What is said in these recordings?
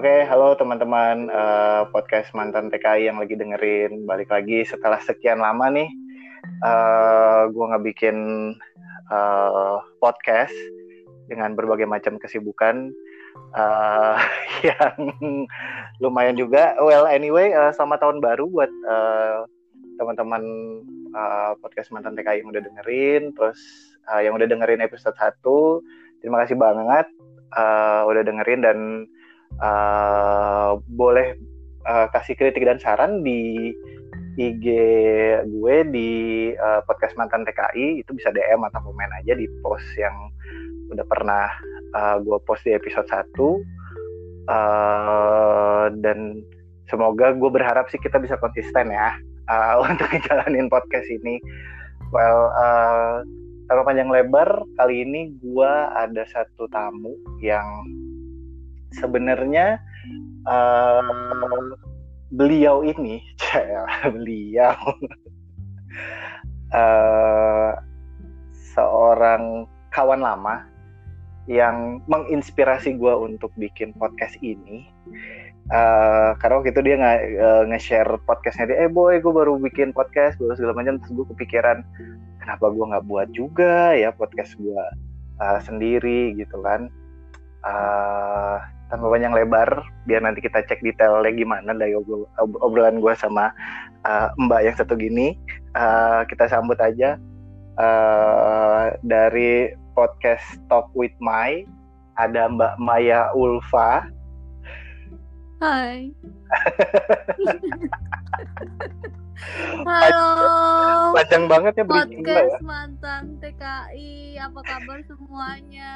Oke, halo teman-teman uh, podcast mantan TKI yang lagi dengerin. Balik lagi setelah sekian lama nih, uh, gue nggak bikin uh, podcast dengan berbagai macam kesibukan uh, yang lumayan juga. Well, anyway, uh, selamat tahun baru buat uh, teman-teman uh, podcast mantan TKI yang udah dengerin. Terus uh, yang udah dengerin episode 1, terima kasih banget uh, udah dengerin dan uh, boleh uh, kasih kritik dan saran di IG gue di uh, podcast mantan TKI itu bisa DM atau komen aja di post yang udah pernah uh, gue post di episode 1 uh, dan semoga gue berharap sih kita bisa konsisten ya uh, untuk ngejalanin podcast ini. Well uh, tanpa panjang lebar kali ini gue ada satu tamu yang sebenarnya uh, beliau ini, beliau uh, seorang kawan lama yang menginspirasi gue untuk bikin podcast ini. Uh, karena waktu itu dia nge-share podcastnya dia, eh boy gue baru bikin podcast, baru segala macam, terus gue kepikiran kenapa gue nggak buat juga ya podcast gue uh, sendiri gitu kan. Uh, tanpa panjang lebar biar nanti kita cek detailnya gimana dari obrolan gue sama uh, Mbak yang satu gini. Uh, kita sambut aja uh, dari podcast Talk with Mai. Ada Mbak Maya Ulfa. Hai. Halo. Panjang banget ya podcast ya. mantan TKI apa kabar semuanya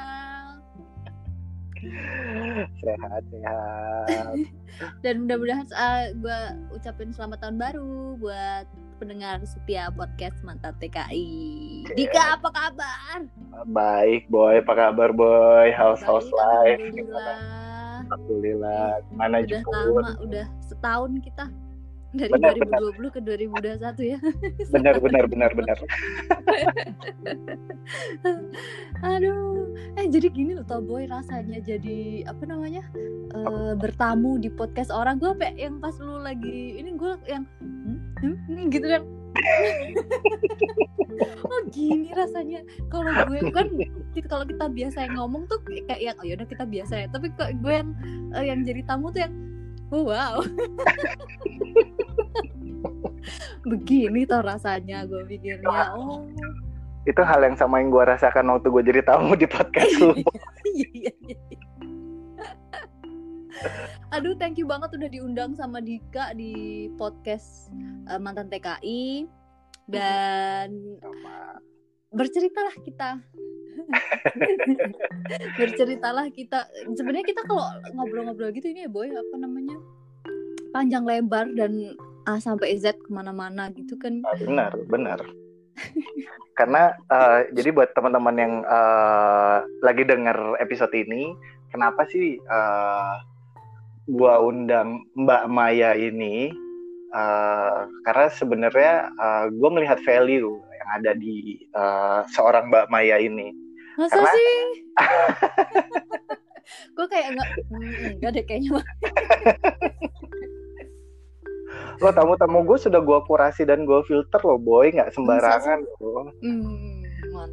sehat sehat. Dan mudah-mudahan uh, gue ucapin selamat tahun baru buat pendengar setia podcast mantan TKI yeah. Dika apa kabar? Baik boy. Apa kabar boy? House house life? alhamdulillah. Alhamdulillah. Mana udah lama udah setahun kita dari benar, 2020 benar. ke 2021 ya. Benar benar benar benar. Aduh, eh jadi gini loh boy rasanya jadi apa namanya uh, bertamu di podcast orang gue apa yang pas lu lagi ini gue yang hmm, hmm, gitu kan. oh gini rasanya kalau gue kan kalau kita biasa yang ngomong tuh kayak yang oh yaudah kita biasa ya tapi kok gue yang uh, yang jadi tamu tuh yang oh, wow. Begini toh rasanya gue pikirnya. Oh. Itu hal yang sama yang gue rasakan waktu gue jadi tamu di podcast lu. Iya, iya, iya. aduh thank you banget udah diundang sama Dika di podcast uh, mantan TKI dan berceritalah kita. Berceritalah kita. Sebenarnya kita kalau ngobrol-ngobrol gitu ini ya boy apa namanya? Panjang lebar dan A sampai Z ke mana-mana gitu kan. Ah, benar benar. Karena uh, jadi buat teman-teman yang uh, lagi denger episode ini kenapa sih uh, gua undang Mbak Maya ini? Uh, karena sebenarnya uh, gue melihat value yang ada di uh, seorang Mbak Maya ini. Masa karena... sih? Gue kayak enggak hmm, enggak deh kayaknya lo tamu-tamu gue sudah gue kurasi dan gue filter lo boy. Nggak sembarangan lo hmm,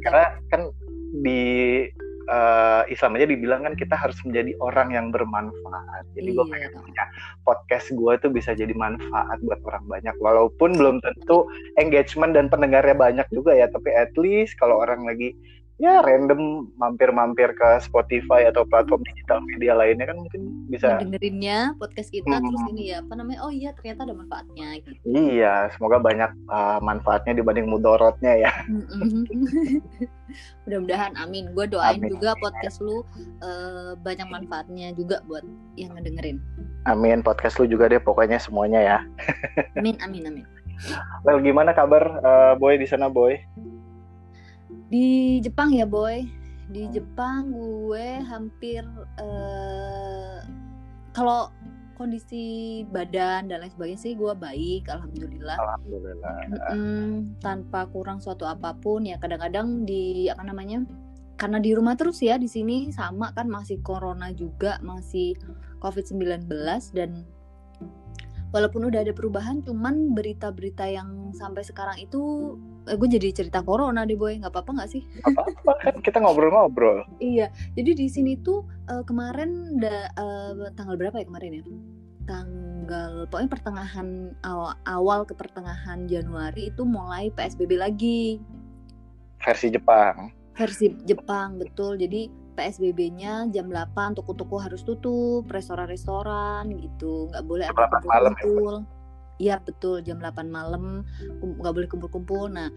karena kan di uh, Islam aja dibilang kan kita harus menjadi orang yang bermanfaat. Jadi iya. gue pengen punya podcast gue tuh bisa jadi manfaat buat orang banyak. Walaupun belum tentu engagement dan pendengarnya banyak juga ya, tapi at least kalau orang lagi ya random mampir-mampir ke Spotify atau platform digital media lainnya kan mungkin bisa dengerinnya podcast kita hmm. terus ini ya apa namanya oh iya ternyata ada manfaatnya gitu. Iya, semoga banyak uh, manfaatnya dibanding mudorotnya ya. Mudah-mudahan amin. Gue doain amin. juga podcast lu uh, banyak manfaatnya juga buat yang ngedengerin. Amin, podcast lu juga deh pokoknya semuanya ya. amin, amin, amin. Well, gimana kabar uh, Boy di sana Boy? Di Jepang ya boy. Di Jepang gue hampir uh, kalau kondisi badan dan lain sebagainya sih gue baik alhamdulillah. Alhamdulillah. Mm tanpa kurang suatu apa pun. Ya kadang-kadang di apa namanya karena di rumah terus ya di sini sama kan masih corona juga masih covid-19 dan walaupun udah ada perubahan cuman berita-berita yang sampai sekarang itu eh, gue jadi cerita corona deh boy. Nggak apa-apa nggak sih? Apa-apa kan kita ngobrol-ngobrol. Iya jadi di sini tuh uh, kemarin da, uh, tanggal berapa ya kemarin ya? Tanggal pokoknya pertengahan awal, awal ke pertengahan Januari itu mulai PSBB lagi. Versi Jepang. Versi Jepang betul. Jadi PSBB-nya jam 8 toko-toko harus tutup, restoran-restoran gitu, nggak boleh ada kumpul-kumpul. Iya betul jam 8 malam nggak boleh kumpul-kumpul. Nah,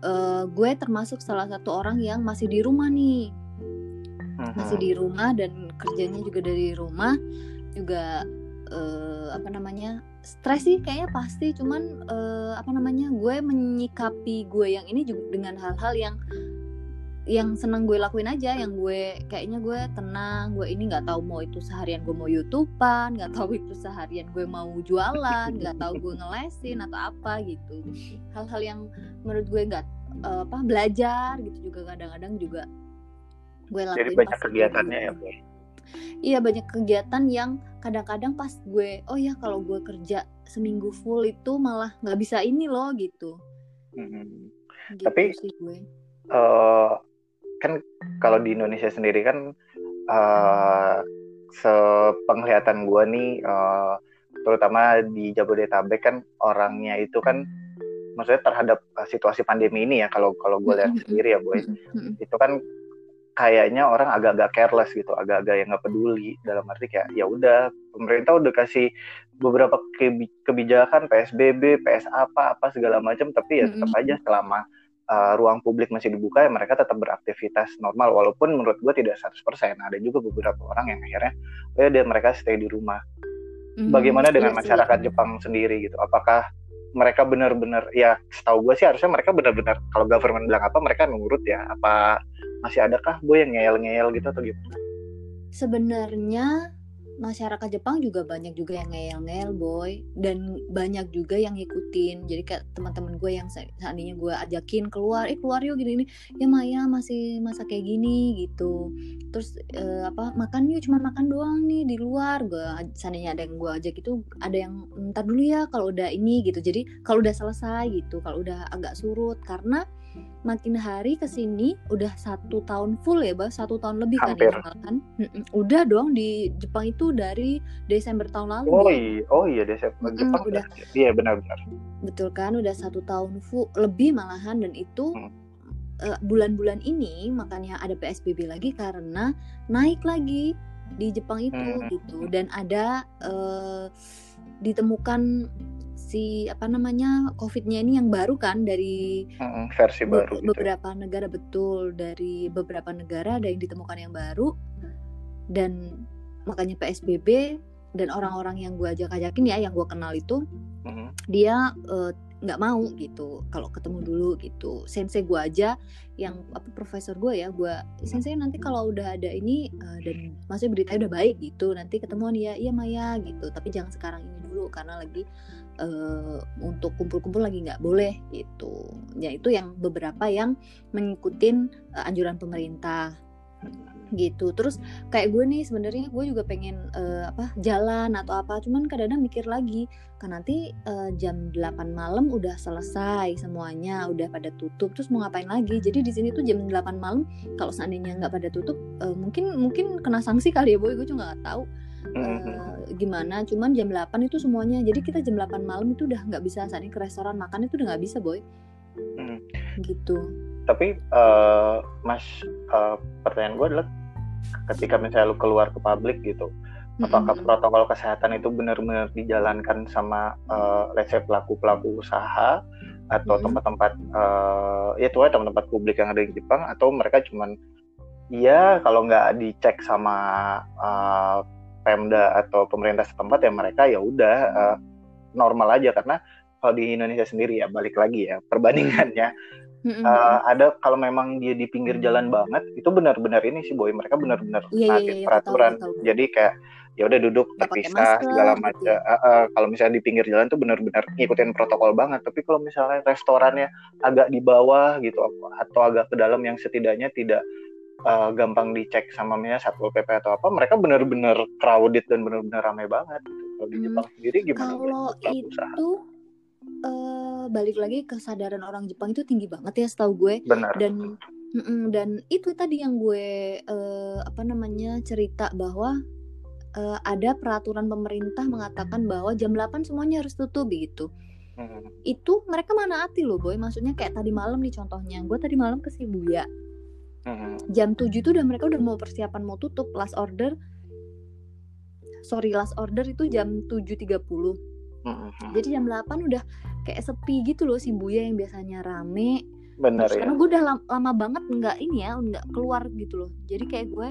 uh, gue termasuk salah satu orang yang masih di rumah nih, masih di rumah dan kerjanya juga dari rumah, juga uh, apa namanya stres sih kayaknya pasti. Cuman uh, apa namanya gue menyikapi gue yang ini juga dengan hal-hal yang yang seneng gue lakuin aja yang gue kayaknya gue tenang gue ini nggak tahu mau itu seharian gue mau youtubean nggak tahu itu seharian gue mau jualan nggak tahu gue ngelesin atau apa gitu hal-hal yang menurut gue nggak uh, apa belajar gitu juga kadang-kadang juga gue lakuin jadi banyak kegiatannya ya gue iya banyak kegiatan yang kadang-kadang pas gue oh ya kalau gue kerja seminggu full itu malah nggak bisa ini loh gitu, hmm. gitu tapi sih gue. Uh, kan kalau di Indonesia sendiri kan uh, sepenglihatan gue nih uh, terutama di Jabodetabek kan orangnya itu kan maksudnya terhadap uh, situasi pandemi ini ya kalau kalau gue lihat sendiri ya boy. Itu kan kayaknya orang agak-agak careless gitu agak-agak yang nggak peduli. Dalam arti kayak ya udah pemerintah udah kasih beberapa kebijakan PSBB PS apa apa segala macam tapi ya tetap aja selama uh, ruang publik masih dibuka ya mereka tetap beraktivitas normal walaupun menurut gue tidak 100% ada juga beberapa orang yang akhirnya oh ya dia mereka stay di rumah. Mm, bagaimana dengan iya masyarakat sih. Jepang sendiri gitu? Apakah mereka benar-benar ya setahu gue sih harusnya mereka benar-benar kalau government bilang apa mereka nurut ya. Apa masih adakah gue yang ngeyel-ngeyel gitu atau gimana? Sebenarnya masyarakat Jepang juga banyak juga yang ngeyel-ngeyel boy. Dan banyak juga yang ngikutin. Jadi kayak teman-teman gue yang seandainya gue ajakin keluar eh keluar yuk gini, gini ya Maya masih masa kayak gini gitu. Terus uh, apa makan yuk cuma makan doang nih di luar. Gue seandainya ada yang gue ajak itu ada yang ntar dulu ya kalau udah ini gitu. Jadi kalau udah selesai gitu kalau udah agak surut. Karena makin hari ke sini udah satu tahun full ya, bah satu tahun lebih Hampir. kan ya kan? Udah dong di Jepang itu dari Desember tahun lalu. Oh iya, oh iya Desember mm Jepang udah. Iya benar-benar. Betul kan, udah satu tahun full lebih malahan dan itu hmm. uh, bulan-bulan ini makanya ada PSBB lagi karena naik lagi di Jepang itu hmm. gitu dan ada uh, ditemukan si apa namanya COVID-nya ini yang baru kan dari hmm, versi be baru gitu. Beberapa negara betul dari beberapa negara ada yang ditemukan yang baru dan makanya PSBB dan orang-orang yang gue ajak-ajakin ya yang gue kenal itu hmm. dia uh, nggak mau gitu kalau ketemu dulu gitu sensei gue aja yang apa profesor gue ya gue sensei nanti kalau udah ada ini uh, dan maksudnya beritanya udah baik gitu nanti ketemuan ya iya Maya gitu tapi jangan sekarang ini dulu karena lagi uh, untuk kumpul-kumpul lagi nggak boleh gitu. Ya itu yang beberapa yang mengikuti uh, anjuran pemerintah gitu. Terus kayak gue nih sebenarnya gue juga pengen uh, apa jalan atau apa cuman kadang-kadang mikir lagi kan nanti uh, jam 8 malam udah selesai semuanya udah pada tutup terus mau ngapain lagi? Jadi di sini tuh jam 8 malam kalau seandainya nggak pada tutup uh, mungkin mungkin kena sanksi kali ya boy. Gue juga nggak tahu uh, gimana? Cuman jam 8 itu semuanya. Jadi kita jam 8 malam itu udah nggak bisa saat ini ke restoran. Makan itu udah nggak bisa boy. Hmm. gitu. Tapi uh, mas uh, pertanyaan gue adalah ketika misalnya lu keluar ke publik gitu apakah mm-hmm. protokol kesehatan itu benar-benar dijalankan sama uh, let's say pelaku-pelaku usaha atau tempat-tempat uh, ya itu tempat-tempat publik yang ada di Jepang atau mereka cuman iya kalau nggak dicek sama uh, Pemda atau pemerintah setempat ya mereka ya udah uh, normal aja karena kalau di Indonesia sendiri ya balik lagi ya perbandingannya Mm-hmm. Uh, ada kalau memang dia di pinggir jalan banget itu benar-benar ini sih boy mereka benar-benar yeah, yeah, yeah, peraturan betul, betul. jadi kayak ya udah duduk terpisah segala macam gitu. uh, uh, kalau misalnya di pinggir jalan tuh benar-benar ngikutin protokol banget tapi kalau misalnya restorannya agak di bawah gitu atau agak ke dalam yang setidaknya tidak uh, gampang dicek sama misalnya satpol pp atau apa mereka benar-benar crowded dan benar-benar ramai banget gitu. kalau di Hmm, Jepang sendiri gimana Kalau pelaku usaha? itu eh, balik lagi kesadaran orang Jepang itu tinggi banget ya setahu gue benar dan mm-mm, dan itu tadi yang gue eh, apa namanya cerita bahwa eh, ada peraturan pemerintah mengatakan bahwa jam 8 semuanya harus tutup gitu. Hmm, Itu mereka mana hati loh boy, maksudnya kayak tadi malam nih contohnya. Gue tadi malam ke Shibuya. Hmm, Jam 7 tuh udah mereka udah mau persiapan mau tutup last order. Sorry, last order itu jam 7.30. hmm. Jadi jam 8 udah kayak sepi gitu loh Shibuya yang biasanya rame. benar Terus ya karena gue udah lama, lama banget nggak ini ya nggak keluar gitu loh jadi kayak gue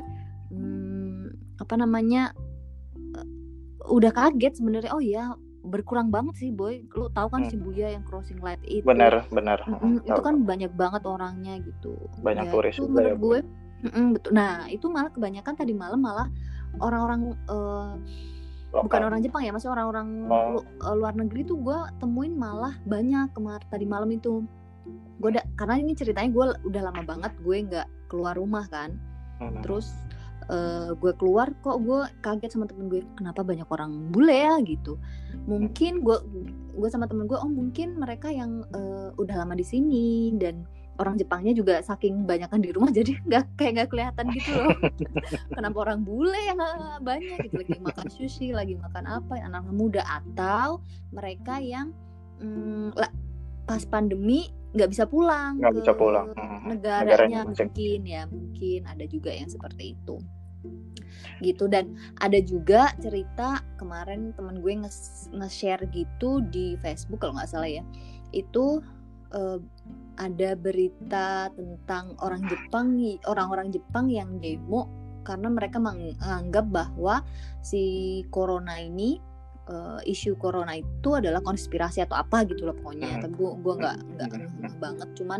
hmm, apa namanya eh, udah kaget sebenarnya oh ya berkurang banget sih boy. Lu tahu kan Hmm. Shibuya yang crossing light itu? Benar benar. Mm-mm, Hmm, itu kan banyak banget orangnya gitu. Banyak Ya, turis itu juga menurut ya, gue mm-mm, betul. Nah itu malah kebanyakan tadi malam malah orang-orang eh, bukan orang Jepang ya maksudnya orang-orang Oh. lu- eh, luar negeri tuh gue temuin malah banyak kemarin tadi malam itu. Gue karena ini ceritanya gue udah lama banget gue nggak keluar rumah kan. Hmm, terus eh, gue keluar kok gue kaget sama temen gue kenapa banyak orang bule ya gitu. Mungkin gue gue sama temen gue oh mungkin mereka yang eh, udah lama di sini dan orang Jepangnya juga saking banyakan di rumah jadi nggak kayak nggak kelihatan gitu loh. Kenapa orang bule yang banyak gitu lagi makan sushi lagi makan apa anak muda atau mereka yang mm, pas pandemi nggak bisa pulang nggak bisa pulang. Negaranya masing. mungkin ya mungkin ada juga yang seperti itu gitu dan ada juga cerita kemarin temen gue nge- nge-share gitu di Facebook kalau nggak salah ya. Itu eh, ada berita tentang orang Jepang orang-orang Jepang yang demo karena mereka menganggap bahwa si corona ini eh, isu corona itu adalah konspirasi atau apa gitu loh pokoknya. Hmm. tapi gue gue nggak nggak Hmm. ngeh banget. Cuman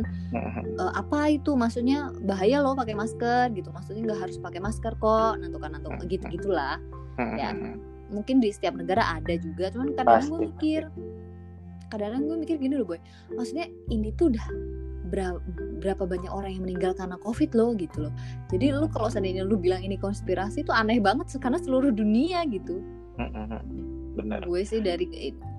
eh, apa itu? Maksudnya bahaya loh pakai masker gitu. Maksudnya nggak harus pakai masker kok nantukan nantuk gitu gitulah Ya. mungkin di setiap negara ada juga. Cuman kadang-kadang gue mikir kadang-kadang gue mikir gini loh boy. Maksudnya ini tuh udah bera- berapa banyak orang yang meninggal karena covid loh gitu loh. Jadi lu kalau seandainya lu bilang ini konspirasi itu aneh banget karena seluruh dunia gitu. Benar gue sih dari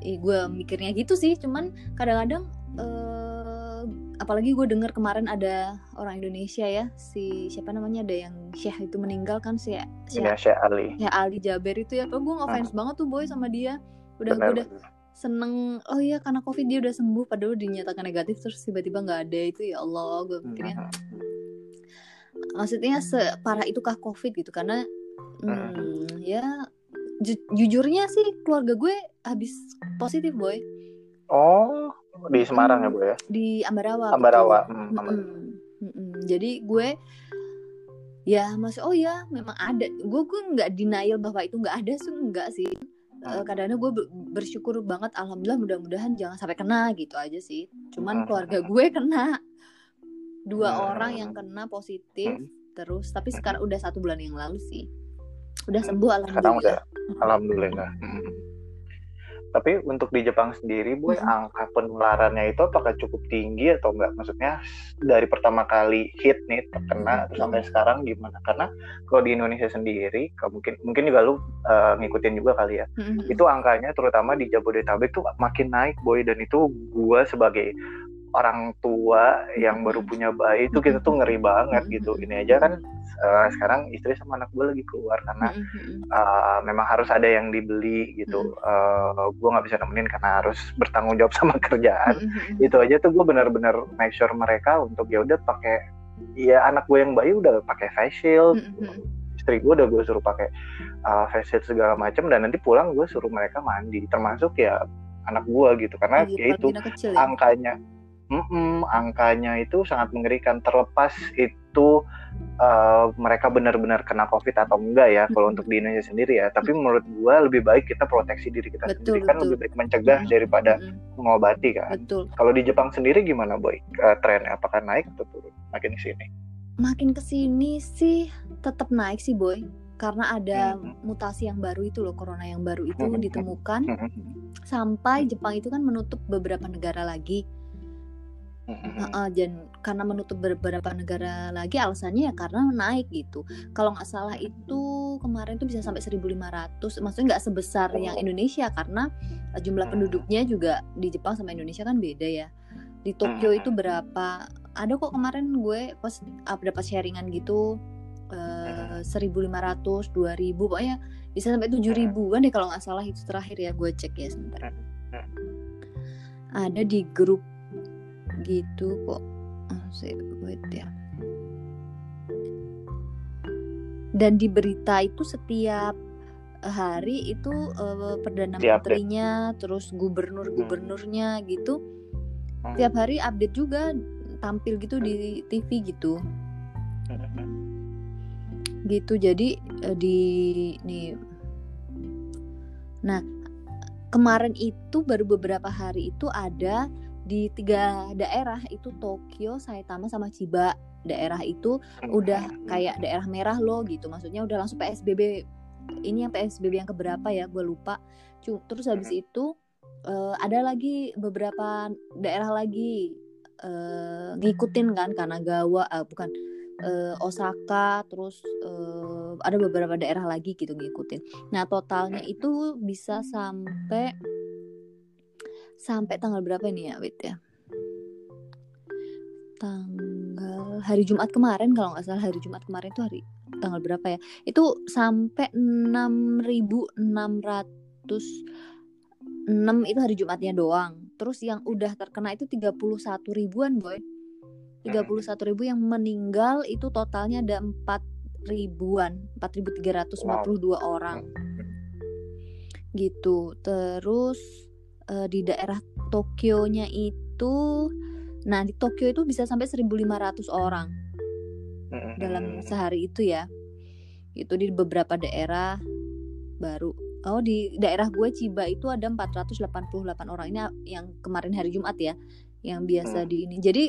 gue mikirnya gitu sih cuman kadang-kadang eh, apalagi gue dengar kemarin ada orang Indonesia ya si siapa namanya ada yang Syekh itu meninggal kan si Syekh ya Syekh Ali. Ya Ali Jaber itu ya tuh gue ngefans banget tuh boy sama dia. Udah gue benar udah seneng oh iya karena covid dia udah sembuh padahal dinyatakan negatif terus tiba-tiba nggak ada itu ya Allah gue Hmm, mikirnya maksudnya separah itukah covid gitu karena hmm, ya ju- jujurnya sih keluarga gue habis positif boy oh di Semarang ya bu ya di Ambarawa Ambarawa. Hmm, Ambarawa. Mm-mm. Mm-mm. jadi gue ya masih oh ya memang ada gue gue nggak denial bahwa itu nggak ada sih enggak sih Eh, kadang-kadang gue ber- bersyukur banget alhamdulillah mudah-mudahan jangan sampai kena gitu aja sih cuman Hmm. keluarga gue kena dua Hmm. orang yang kena positif Hmm. terus tapi sekarang udah satu bulan yang lalu sih udah Hmm. sembuh sekarang udah alhamdulillah alhamdulillah Hmm. tapi untuk di Jepang sendiri bu Hmm. angka penularannya itu apakah cukup tinggi atau enggak maksudnya dari pertama kali hit nih terkena terus sampai sekarang gimana karena kalau di Indonesia sendiri kalau mungkin mungkin juga lu uh, ngikutin juga kali ya Mm-mm. itu angkanya terutama di Jabodetabek tuh makin naik boy dan itu gua sebagai orang tua yang baru punya bayi itu kita tuh ngeri banget gitu. Ini aja kan uh, sekarang istri sama anak gue lagi keluar karena uh, memang harus ada yang dibeli gitu. Uh, gue nggak bisa nemenin karena harus bertanggung jawab sama kerjaan. Itu aja tuh gue benar-benar make sure mereka untuk ya udah pakai ya anak gue yang bayi udah pakai face shield. Istri gue udah gue suruh pakai uh, face shield segala macam dan nanti pulang gue suruh mereka mandi. Termasuk ya anak gue gitu karena Iya, ya itu kecil ya. angkanya mm-mm, angkanya itu sangat mengerikan terlepas itu uh, mereka benar-benar kena covid atau enggak ya kalau untuk di Indonesia sendiri ya tapi menurut gue lebih baik kita proteksi diri kita Betul, sendiri kan betul. lebih baik mencegah Mm-mm. daripada Mm-mm. mengobati kan betul kalau di Jepang sendiri gimana boy Uh, trennya apakah naik atau turun makin di sini makin ke sini sih tetap naik sih boy karena ada Mhm. mutasi yang baru itu loh corona yang baru itu Mhm. ditemukan Mm-mm. sampai Jepang itu kan menutup beberapa negara lagi Mm-mm. Uh, dan karena menutup beberapa negara lagi alasannya ya karena naik gitu. Kalau nggak salah itu kemarin tuh bisa sampai 1.500. Maksudnya nggak sebesar yang Oh. Indonesia karena uh, jumlah penduduknya juga di Jepang sama Indonesia kan beda ya. Di Tokyo itu berapa? Ada kok kemarin gue pas ada pas sharingan gitu uh, 1.500, 2.000 pokoknya bisa sampai 7.000-an deh kalau nggak salah itu terakhir ya gue cek ya sebentar. Ada di grup gitu kok. Ah, wait ya. Dan di berita itu setiap hari itu eh, perdana Diupdate. menterinya, terus gubernur-gubernurnya gitu, Hmm. tiap hari update juga tampil gitu di TV gitu. Gitu. Jadi eh, di nih Nah, kemarin itu baru beberapa hari itu ada di tiga daerah itu Tokyo, Saitama sama Chiba. Daerah itu udah kayak daerah merah loh gitu. Maksudnya udah langsung PSBB. Ini yang PSBB yang keberapa ya? Gue lupa. Terus habis itu eh, ada lagi beberapa daerah lagi eh, ngikutin kan Kanagawa, eh, bukan eh, Osaka, terus eh, ada beberapa daerah lagi gitu ngikutin. Nah totalnya itu bisa sampai sampai tanggal berapa nih ya, wait ya? Tanggal hari Jumat kemarin kalau nggak salah hari Jumat kemarin itu hari tanggal berapa ya? Itu sampai 6.606 itu hari Jumatnya doang. Terus yang udah terkena itu 31 ribuan, boy. 31 ribu yang meninggal itu totalnya ada 4 ribuan, 4.352 orang. Gitu. Terus eh, di daerah Tokyo-nya itu nah di Tokyo itu bisa sampai 1.500 orang Mm-mm. dalam sehari itu ya. Itu di beberapa daerah baru. Oh di daerah gue Chiba itu ada 488 orang ini yang kemarin hari Jumat ya, yang biasa Hmm. di ini. Jadi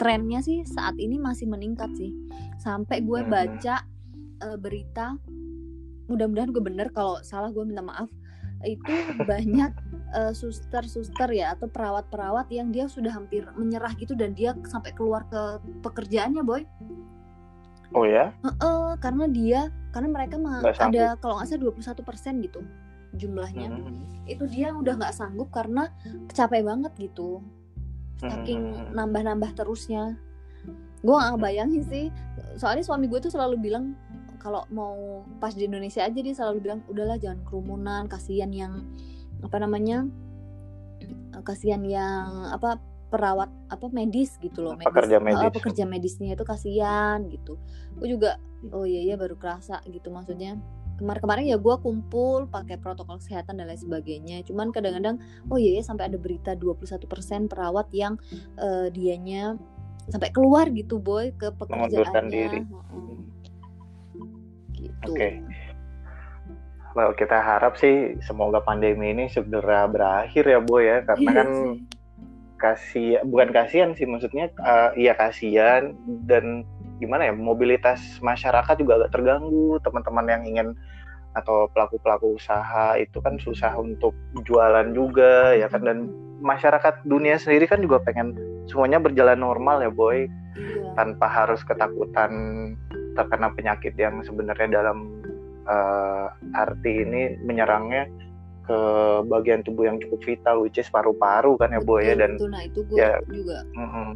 trennya sih saat ini masih meningkat sih. Sampai gue baca eh, berita, mudah-mudahan gue bener kalau salah gue minta maaf. Itu banyak eh, suster-suster ya atau perawat-perawat yang dia sudah hampir menyerah gitu dan dia sampai keluar ke pekerjaannya boy. Oh ya? Heeh, karena dia karena mereka Nggak ada kalau nggak salah 21% gitu jumlahnya. Mm-mm. Itu dia udah nggak sanggup karena capek banget gitu. Saking Mm-mm. nambah-nambah terusnya. Gue gak ngebayangin sih. Soalnya suami gue tuh selalu bilang kalau mau pas di Indonesia aja dia selalu bilang udahlah jangan kerumunan, kasihan yang apa namanya? kasihan yang apa perawat apa medis gitu loh medis, Pekerja Eh, medis. pekerja medisnya itu kasihan gitu gue juga oh iya iya baru kerasa gitu maksudnya kemarin-kemarin ya gue kumpul pakai protokol kesehatan dan lain sebagainya cuman kadang-kadang oh iya ya sampai ada berita 21% perawat yang eh, dianya sampai keluar gitu boy ke pekerjaannya diri. Heeh. gitu Oke. Well, kita harap sih semoga pandemi ini segera berakhir ya, Boy ya, karena Iya kan sih. kasih bukan kasihan sih maksudnya eh, iya kasihan dan gimana ya mobilitas masyarakat juga agak terganggu teman-teman yang ingin atau pelaku-pelaku usaha itu kan susah untuk jualan juga ya kan dan masyarakat dunia sendiri kan juga pengen semuanya berjalan normal ya boy Iya. tanpa harus ketakutan terkena penyakit yang sebenarnya dalam eh, arti ini menyerangnya ke bagian tubuh yang cukup vital which is paru-paru kan ya boy ya dan betul. nah itu gue ya, juga mm-mm.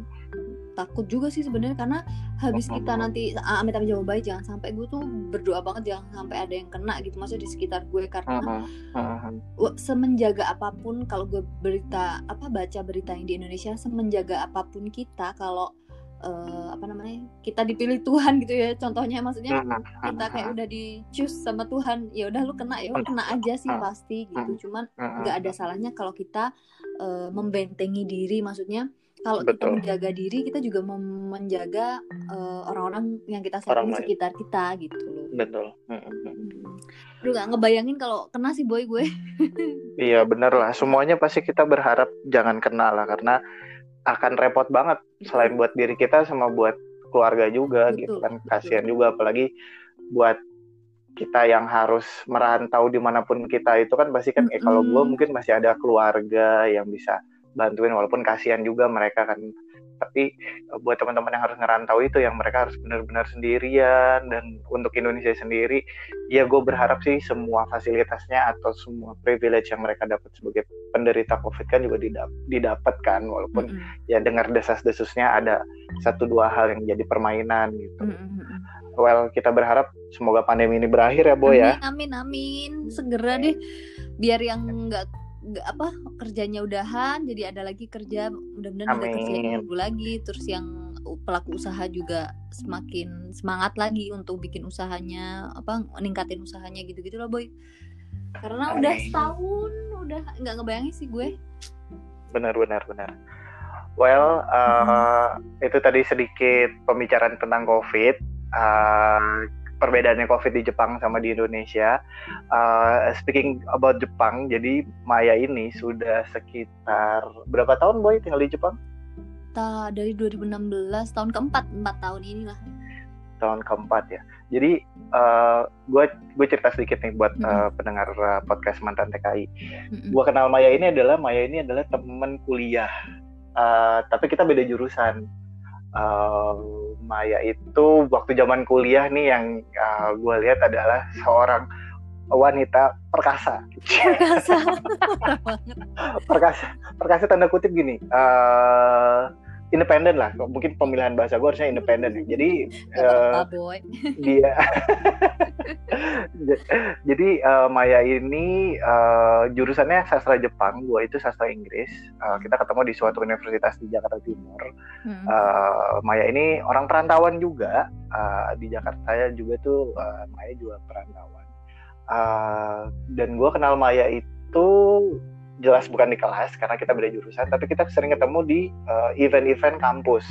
takut juga sih sebenarnya karena habis kita Mhm. nanti ah, amit amit jauh baik jangan sampai gue tuh berdoa banget jangan sampai ada yang kena gitu maksudnya di sekitar gue karena Mhm, mhm. wa- semenjaga apa pun kalau gue berita apa baca berita yang di Indonesia semenjaga apa pun kita kalau eh, apa namanya kita dipilih Tuhan gitu ya contohnya maksudnya Mhm, kita kayak udah di choose sama Tuhan ya udah lu kena ya lu kena aja sih pasti gitu cuman nggak ada salahnya kalau kita eh, membentengi diri maksudnya kalau kita menjaga diri kita juga menjaga eh, orang-orang yang kita Orang sayang di lain. sekitar kita gitu loh. Betul. Mhm, mhm. Hmm. Aduh gak ngebayangin kalau kena sih boy gue. Iya bener lah. Semuanya pasti kita berharap jangan kena lah karena akan repot banget. Selain buat diri kita sama buat keluarga juga Betul, gitu kan. betul. kasihan juga apalagi buat kita yang harus merantau di mana pun kita itu kan pasti kan eh kalau gue mungkin masih ada keluarga yang bisa bantuin walaupun kasihan juga mereka kan tapi uh, buat teman-teman yang harus ngerantau itu yang mereka harus benar-benar sendirian dan untuk Indonesia sendiri ya gue berharap sih semua fasilitasnya atau semua privilege yang mereka dapat sebagai penderita COVID kan juga didap didapatkan walaupun mm -hmm. ya dengar desas-desusnya ada satu dua hal yang jadi permainan gitu. Mm -hmm. Well kita berharap semoga pandemi ini berakhir ya Boy ya. Amin amin segera deh biar yang nggak nggak apa kerjanya udahan jadi ada lagi kerja mudah-mudahan ada kerja yang lagi terus yang pelaku usaha juga semakin semangat lagi untuk bikin usahanya apa meningkatin usahanya gitu-gitu loh boy. Karena Amin. udah setahun udah nggak ngebayangin sih gue. Benar benar benar. Well uh, hmm. itu tadi sedikit pembicaraan tentang covid. Uh, perbedaannya COVID di Jepang sama di Indonesia. Uh, speaking about Jepang, jadi Maya ini sudah sekitar berapa tahun boy tinggal di Jepang? Ta dari 2016 tahun keempat empat tahun inilah. Tahun keempat ya. Jadi gue uh, gue cerita sedikit nih buat mm -hmm. uh, pendengar uh, podcast mantan TKI. Mm -hmm. Gue kenal Maya ini adalah Maya ini adalah teman kuliah. Uh, tapi kita beda jurusan uh, Maya itu waktu zaman kuliah nih yang uh, gue lihat adalah seorang wanita perkasa. Perkasa. perkasa. Perkasa tanda kutip gini. Uh, independen lah. Mungkin pemilihan bahasa gue harusnya independen ya. Jadi uh, dia jadi uh, Maya ini uh, jurusannya sastra Jepang gue itu sastra Inggris. Uh, kita ketemu di suatu universitas di Jakarta Timur. Hmm. uh, Maya ini orang perantauan juga. Uh, di Jakarta ya juga tuh uh, Maya juga perantauan. Uh, dan gue kenal Maya itu jelas bukan di kelas karena kita beda jurusan tapi kita sering ketemu di uh, event-event kampus.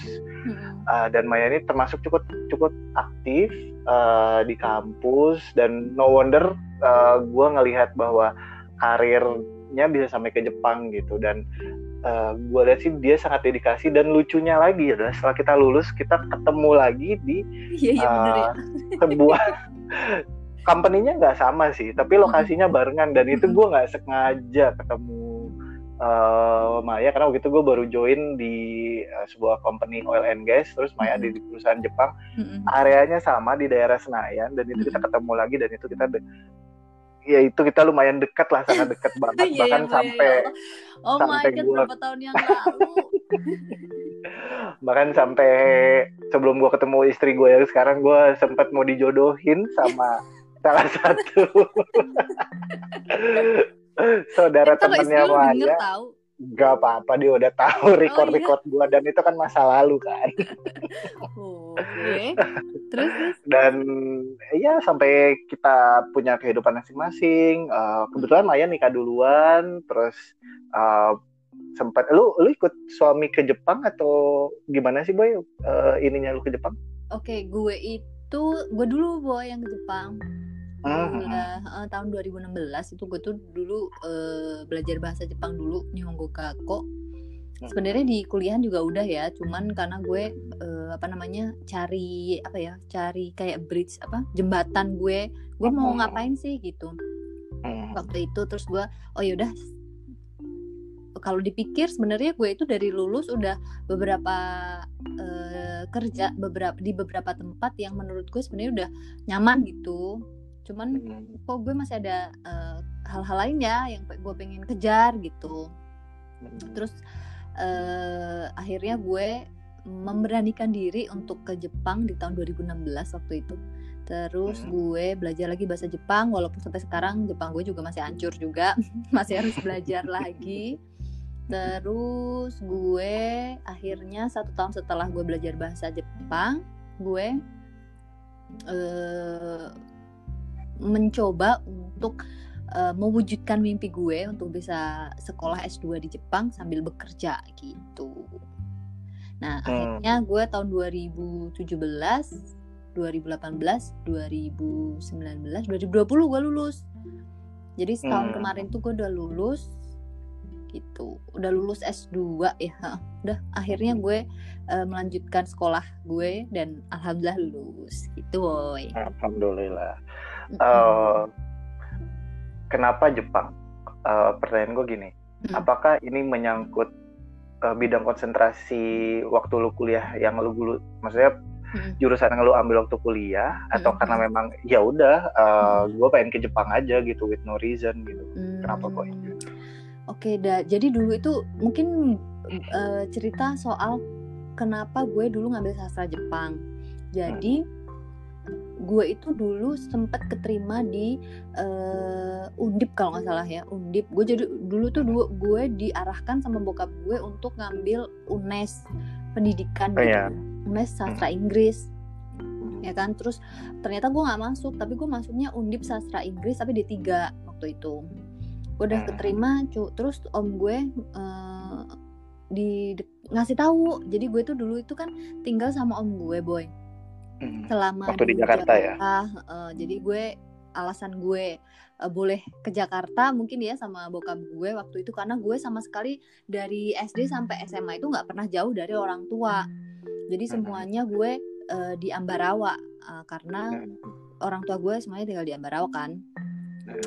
Uh, dan Maya ini termasuk cukup cukup aktif uh, di kampus dan no wonder uh, gue ngelihat bahwa karirnya bisa sampai ke Jepang gitu. Dan uh, gue lihat sih dia sangat dedikasi dan lucunya lagi adalah setelah kita lulus kita ketemu lagi di iya, iya, uh, ya. sebuah company-nya nggak sama sih, tapi lokasinya barengan. Dan itu gue nggak sengaja ketemu uh, Maya. Karena waktu itu gue baru join di uh, sebuah company oil and gas, terus Maya di perusahaan Jepang, areanya sama di daerah Senayan. Dan itu kita ketemu lagi dan itu kita ya itu kita lumayan dekat lah sangat dekat banget. Iya, bahkan iya, sampai ya oh sampai my God, gua... berapa tahun yang lalu? Bahkan sampai sebelum gue ketemu istri gue yang sekarang gue sempat mau dijodohin sama salah satu saudara temannya Maya Gak apa-apa dia udah tahu record record oh, iya? gua dan itu kan masa lalu kan. oh, Oke. Okay. Terus, Dan iya sampai kita punya kehidupan masing-masing. Uh, kebetulan Maya nikah duluan, terus uh, sempat lu lu ikut suami ke Jepang atau gimana sih boy uh, ininya lu ke Jepang? Oke, okay, gue itu gue dulu boy yang ke Jepang. Uh, tahun 2016 itu gue tuh dulu uh, belajar bahasa Jepang dulu Nihongo Kako. Sebenarnya di kuliah juga udah ya, cuman karena gue uh, apa namanya cari apa ya, cari kayak bridge apa jembatan gue, gue mau ngapain sih gitu. Waktu itu terus gue, oh yaudah kalau dipikir sebenarnya gue itu dari lulus udah beberapa uh, kerja beberapa di beberapa tempat yang menurut gue sebenarnya udah nyaman gitu cuman hmm. kok gue masih ada uh, hal-hal lain ya yang gue pengen kejar gitu hmm. terus uh, akhirnya gue memberanikan diri untuk ke Jepang di tahun 2016 waktu itu terus hmm. gue belajar lagi bahasa Jepang walaupun sampai sekarang Jepang gue juga masih hancur juga masih harus belajar lagi terus gue akhirnya satu tahun setelah gue belajar bahasa Jepang gue uh, mencoba untuk uh, mewujudkan mimpi gue untuk bisa sekolah S2 di Jepang sambil bekerja gitu. Nah, hmm. akhirnya gue tahun 2017, 2018, 2019, 2020 gue lulus. Jadi setahun hmm. kemarin tuh gue udah lulus gitu. Udah lulus S2 ya. Udah akhirnya gue uh, melanjutkan sekolah gue dan alhamdulillah lulus gitu, boy. Alhamdulillah uh, kenapa Jepang? Uh, pertanyaan gue gini, hmm. apakah ini menyangkut uh, bidang konsentrasi waktu lu kuliah yang lu dulu maksudnya Hmm. jurusan yang lu ambil waktu kuliah atau Hmm. karena memang ya udah uh, Hmm. gue pengen ke Jepang aja gitu with no reason gitu Hmm. kenapa boy Oke, dah. Jadi dulu itu mungkin eh, cerita soal kenapa gue dulu ngambil sastra Jepang. Jadi gue itu dulu sempet keterima di eh, Undip kalau nggak salah ya, Undip. Gue jadi dulu tuh dulu gue diarahkan sama bokap gue untuk ngambil UNES pendidikan Oh, gitu. iya. UNES sastra Inggris. Ya kan, terus ternyata gue nggak masuk, tapi gue masuknya Undip sastra Inggris tapi D3 waktu itu gue udah keterima cu terus om gue eh, di ngasih tahu jadi gue tuh dulu itu kan tinggal sama om gue boy Hmm. selama Waktu di Jakarta ya? eh, jadi gue alasan gue eh, boleh ke Jakarta mungkin ya sama bokap gue waktu itu karena gue sama sekali dari SD sampai SMA itu nggak pernah jauh dari orang tua jadi semuanya gue eh, di Ambarawa eh, karena orang tua gue semuanya tinggal di Ambarawa kan.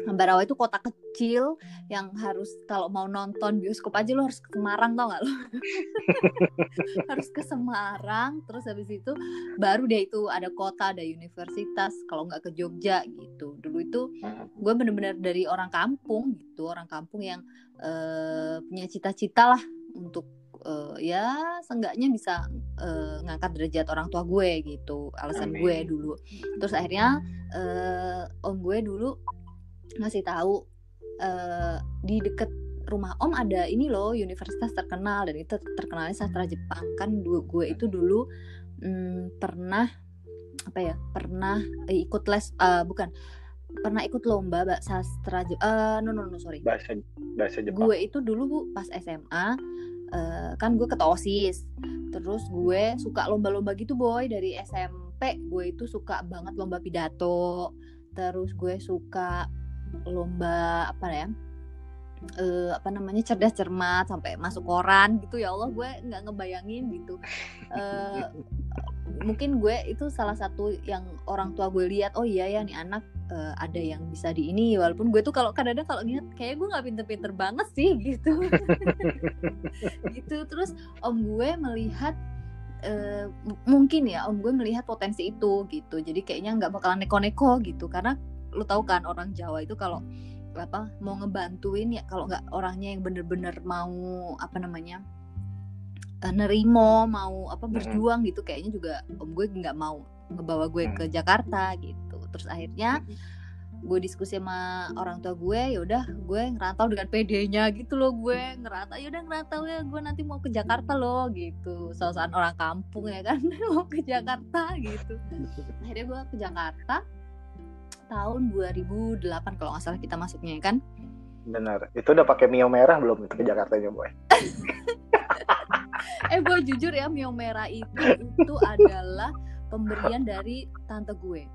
Ambarawa itu kota kecil yang harus kalau mau nonton bioskop aja lo harus ke Semarang tau gak lo? harus ke Semarang terus habis itu baru deh itu ada kota ada universitas kalau nggak ke Jogja gitu dulu itu Hmm. gue bener-bener dari orang kampung gitu orang kampung yang eh, punya cita-cita lah untuk eh, ya seenggaknya bisa eh, ngangkat derajat orang tua gue gitu alasan Amin. gue dulu terus akhirnya eh, om gue dulu ngasih tahu eh, di deket rumah om ada ini loh universitas terkenal dan itu terkenalnya sastra Jepang. Kan gue itu dulu mm, pernah apa ya pernah eh, ikut les eh, bukan pernah ikut lomba Mbak, sastra eh no no no sorry. Bahasa bahasa Jepang. Gue itu dulu bu pas SMA eh, kan gue ketua osis. Terus gue suka lomba-lomba gitu boy dari SMP gue itu suka banget lomba pidato. Terus gue suka lomba apa ya eh, apa namanya cerdas cermat sampai masuk koran gitu. Ya Allah gue nggak ngebayangin gitu. Eh, mungkin gue itu salah satu yang orang tua gue lihat oh iya ya nih anak eh, ada yang bisa di ini. Walaupun gue tuh kalau kadang-kadang kalau ingat kayak gue nggak pinter-pinter banget sih gitu. Gitu. Terus om gue melihat m- mungkin ya om gue melihat potensi itu gitu. Jadi kayaknya nggak bakalan neko-neko gitu karena lu tahu kan orang Jawa itu kalau apa mau ngebantuin ya kalau nggak orangnya yang bener-bener mau apa namanya eh, nerimo mau apa berjuang gitu kayaknya juga om gue nggak mau ngebawa gue ke Jakarta gitu. Terus akhirnya gue diskusi sama orang tua gue ya udah gue ngerantau dengan PD-nya gitu loh gue ngerantau ya udah ngerantau ya gue nanti mau ke Jakarta loh gitu. Soal orang kampung ya kan mau ke Jakarta gitu. Akhirnya gue ke Jakarta tahun 2008 kalau nggak salah kita masuknya ya kan? Benar. Itu udah pakai mio merah belum itu ke Jakarta nya boy eh gue jujur ya Mio Merah itu itu adalah pemberian dari tante gue.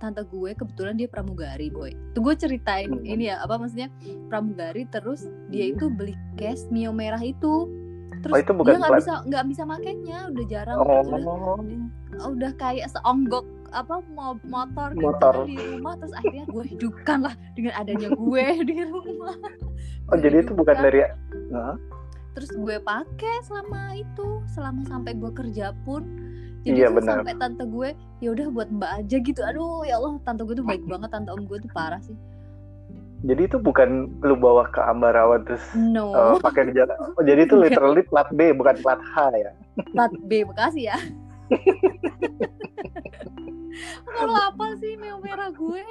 Tante gue kebetulan dia pramugari boy. Tuh gue ceritain Hmm. ini ya apa maksudnya? Pramugari terus dia itu beli cash Mio Merah itu. Terus Oh, itu bukan dia nggak bisa nggak bisa makainya udah jarang. Oh. Udah udah kayak seonggok apa mo- motor gitu Motor. kan di rumah terus akhirnya gue hidupkan lah dengan adanya gue di rumah. Oh Gue jadi itu bukan hidupkan. dari Hah? terus gue pakai selama itu selama sampai gue kerja pun. Jadi Iya, benar. sampai tante gue ya udah buat mbak aja gitu. Aduh ya Allah tante gue tuh baik banget tante om gue tuh parah sih. Jadi itu bukan lu bawa ke Ambarawa terus no. eh, pakai di jalan? Oh jadi itu literally plat B bukan plat H ya? Plat B Bekasi ya kalau apa sih meo merah gue?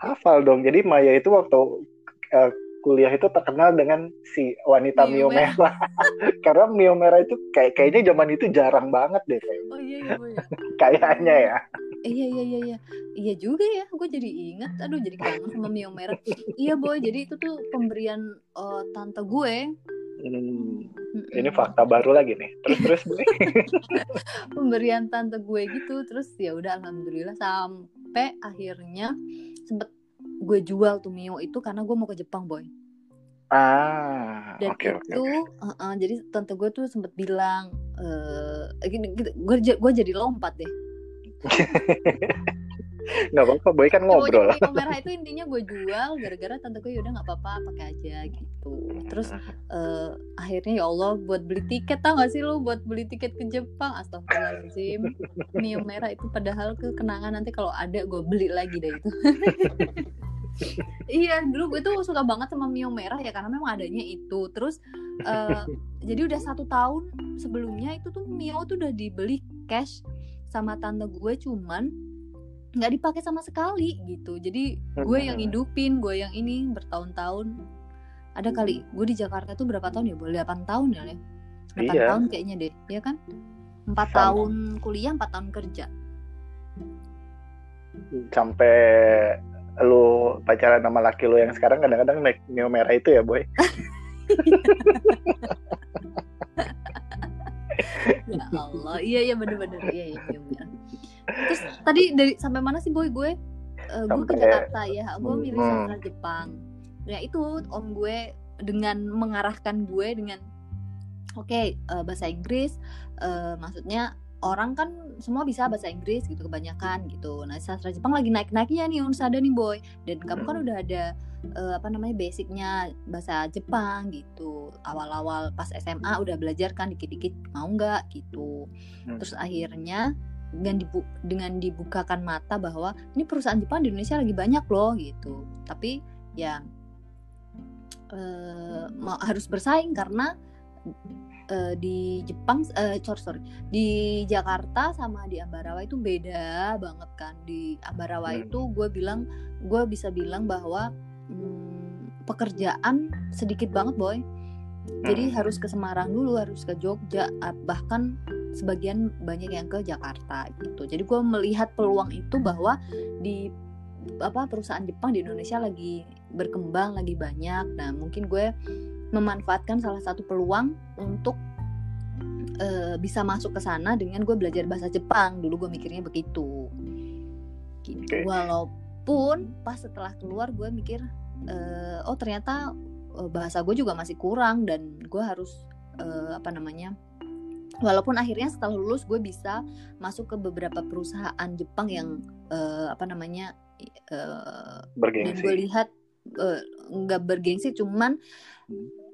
Hafal dong. Jadi Maya itu waktu eh, kuliah itu terkenal dengan si wanita Mio Mio merah. Karena Mio merah itu kayak kayaknya zaman itu jarang banget deh kayak- oh iya iya gue ya kayaknya ya. Iya iya iya iya. Iya juga ya gue jadi inget aduh jadi kangen sama mio merah. Iya boy jadi itu tuh pemberian eh, tante gue. Hmm, ini fakta baru lagi nih. Terus terus Boy. pemberian tante gue gitu terus ya udah alhamdulillah sampai akhirnya sempet gue jual tuh mio itu karena gue mau ke Jepang boy. Ah dan oke itu uh-uh, jadi tante gue tuh sempet bilang eh gini, gitu, gue gue jadi lompat deh nggak apa-apa boy kan ngobrol. Mio merah itu intinya gue jual gara-gara tante gue yaudah nggak apa-apa pakai aja gitu. Terus uh, akhirnya ya Allah buat beli tiket tau gak sih lu buat beli tiket ke Jepang? Astagfirullahaladzim. Mio merah itu padahal ke kenangan nanti kalau ada gue beli lagi deh itu. Iya dulu gue tuh suka banget sama Mio merah ya karena memang adanya itu. Terus uh, jadi udah satu tahun sebelumnya itu tuh Mio tuh udah dibeli cash sama tante gue cuman nggak dipakai sama sekali gitu jadi gue yang Hmm. hidupin gue yang ini bertahun-tahun ada kali gue di Jakarta tuh berapa tahun ya boleh 8 tahun ya Le? 8 Iya. tahun kayaknya deh ya kan empat tahun kuliah empat tahun kerja sampai lu pacaran sama laki lu yang sekarang kadang-kadang naik Mio merah itu ya boy ya Allah iya iya bener-bener iya iya iya bener. Terus tadi dari sampai mana sih boy? Gue Eh, gue ke Jakarta ya. Gue milih Hmm. sastra Jepang. Ya itu om gue dengan mengarahkan gue dengan oke eh, bahasa Inggris eh, maksudnya orang kan semua bisa bahasa Inggris gitu kebanyakan gitu. Nah sastra Jepang lagi naik-naiknya nih Unsada nih boy. Dan kamu kan Hmm. udah ada eh, apa namanya basicnya bahasa Jepang gitu. Awal-awal pas SMA udah belajar kan dikit-dikit mau nggak gitu. Hmm. terus akhirnya dengan dibu dengan dibukakan mata bahwa ini perusahaan Jepang di Indonesia lagi banyak loh gitu tapi ya eh, mau harus bersaing karena eh, di Jepang eh, sorry sorry di Jakarta sama di Ambarawa itu beda banget kan di Ambarawa Hmm. itu gue bilang gue bisa bilang bahwa hmm, pekerjaan sedikit banget boy jadi Hmm. harus ke Semarang dulu harus ke Jogja ah, bahkan sebagian banyak yang ke Jakarta gitu. Jadi gue melihat peluang itu bahwa di apa perusahaan Jepang di Indonesia lagi berkembang lagi banyak. Nah mungkin gue memanfaatkan salah satu peluang untuk eh, bisa masuk ke sana dengan gue belajar bahasa Jepang. Dulu gue mikirnya begitu. Gitu. Oke. walaupun pas setelah keluar gue mikir eh, oh ternyata eh, bahasa gue juga masih kurang dan gue harus apa namanya walaupun akhirnya setelah lulus gue bisa masuk ke beberapa perusahaan Jepang yang eh, apa namanya eh, dan gue lihat eh, nggak bergengsi cuman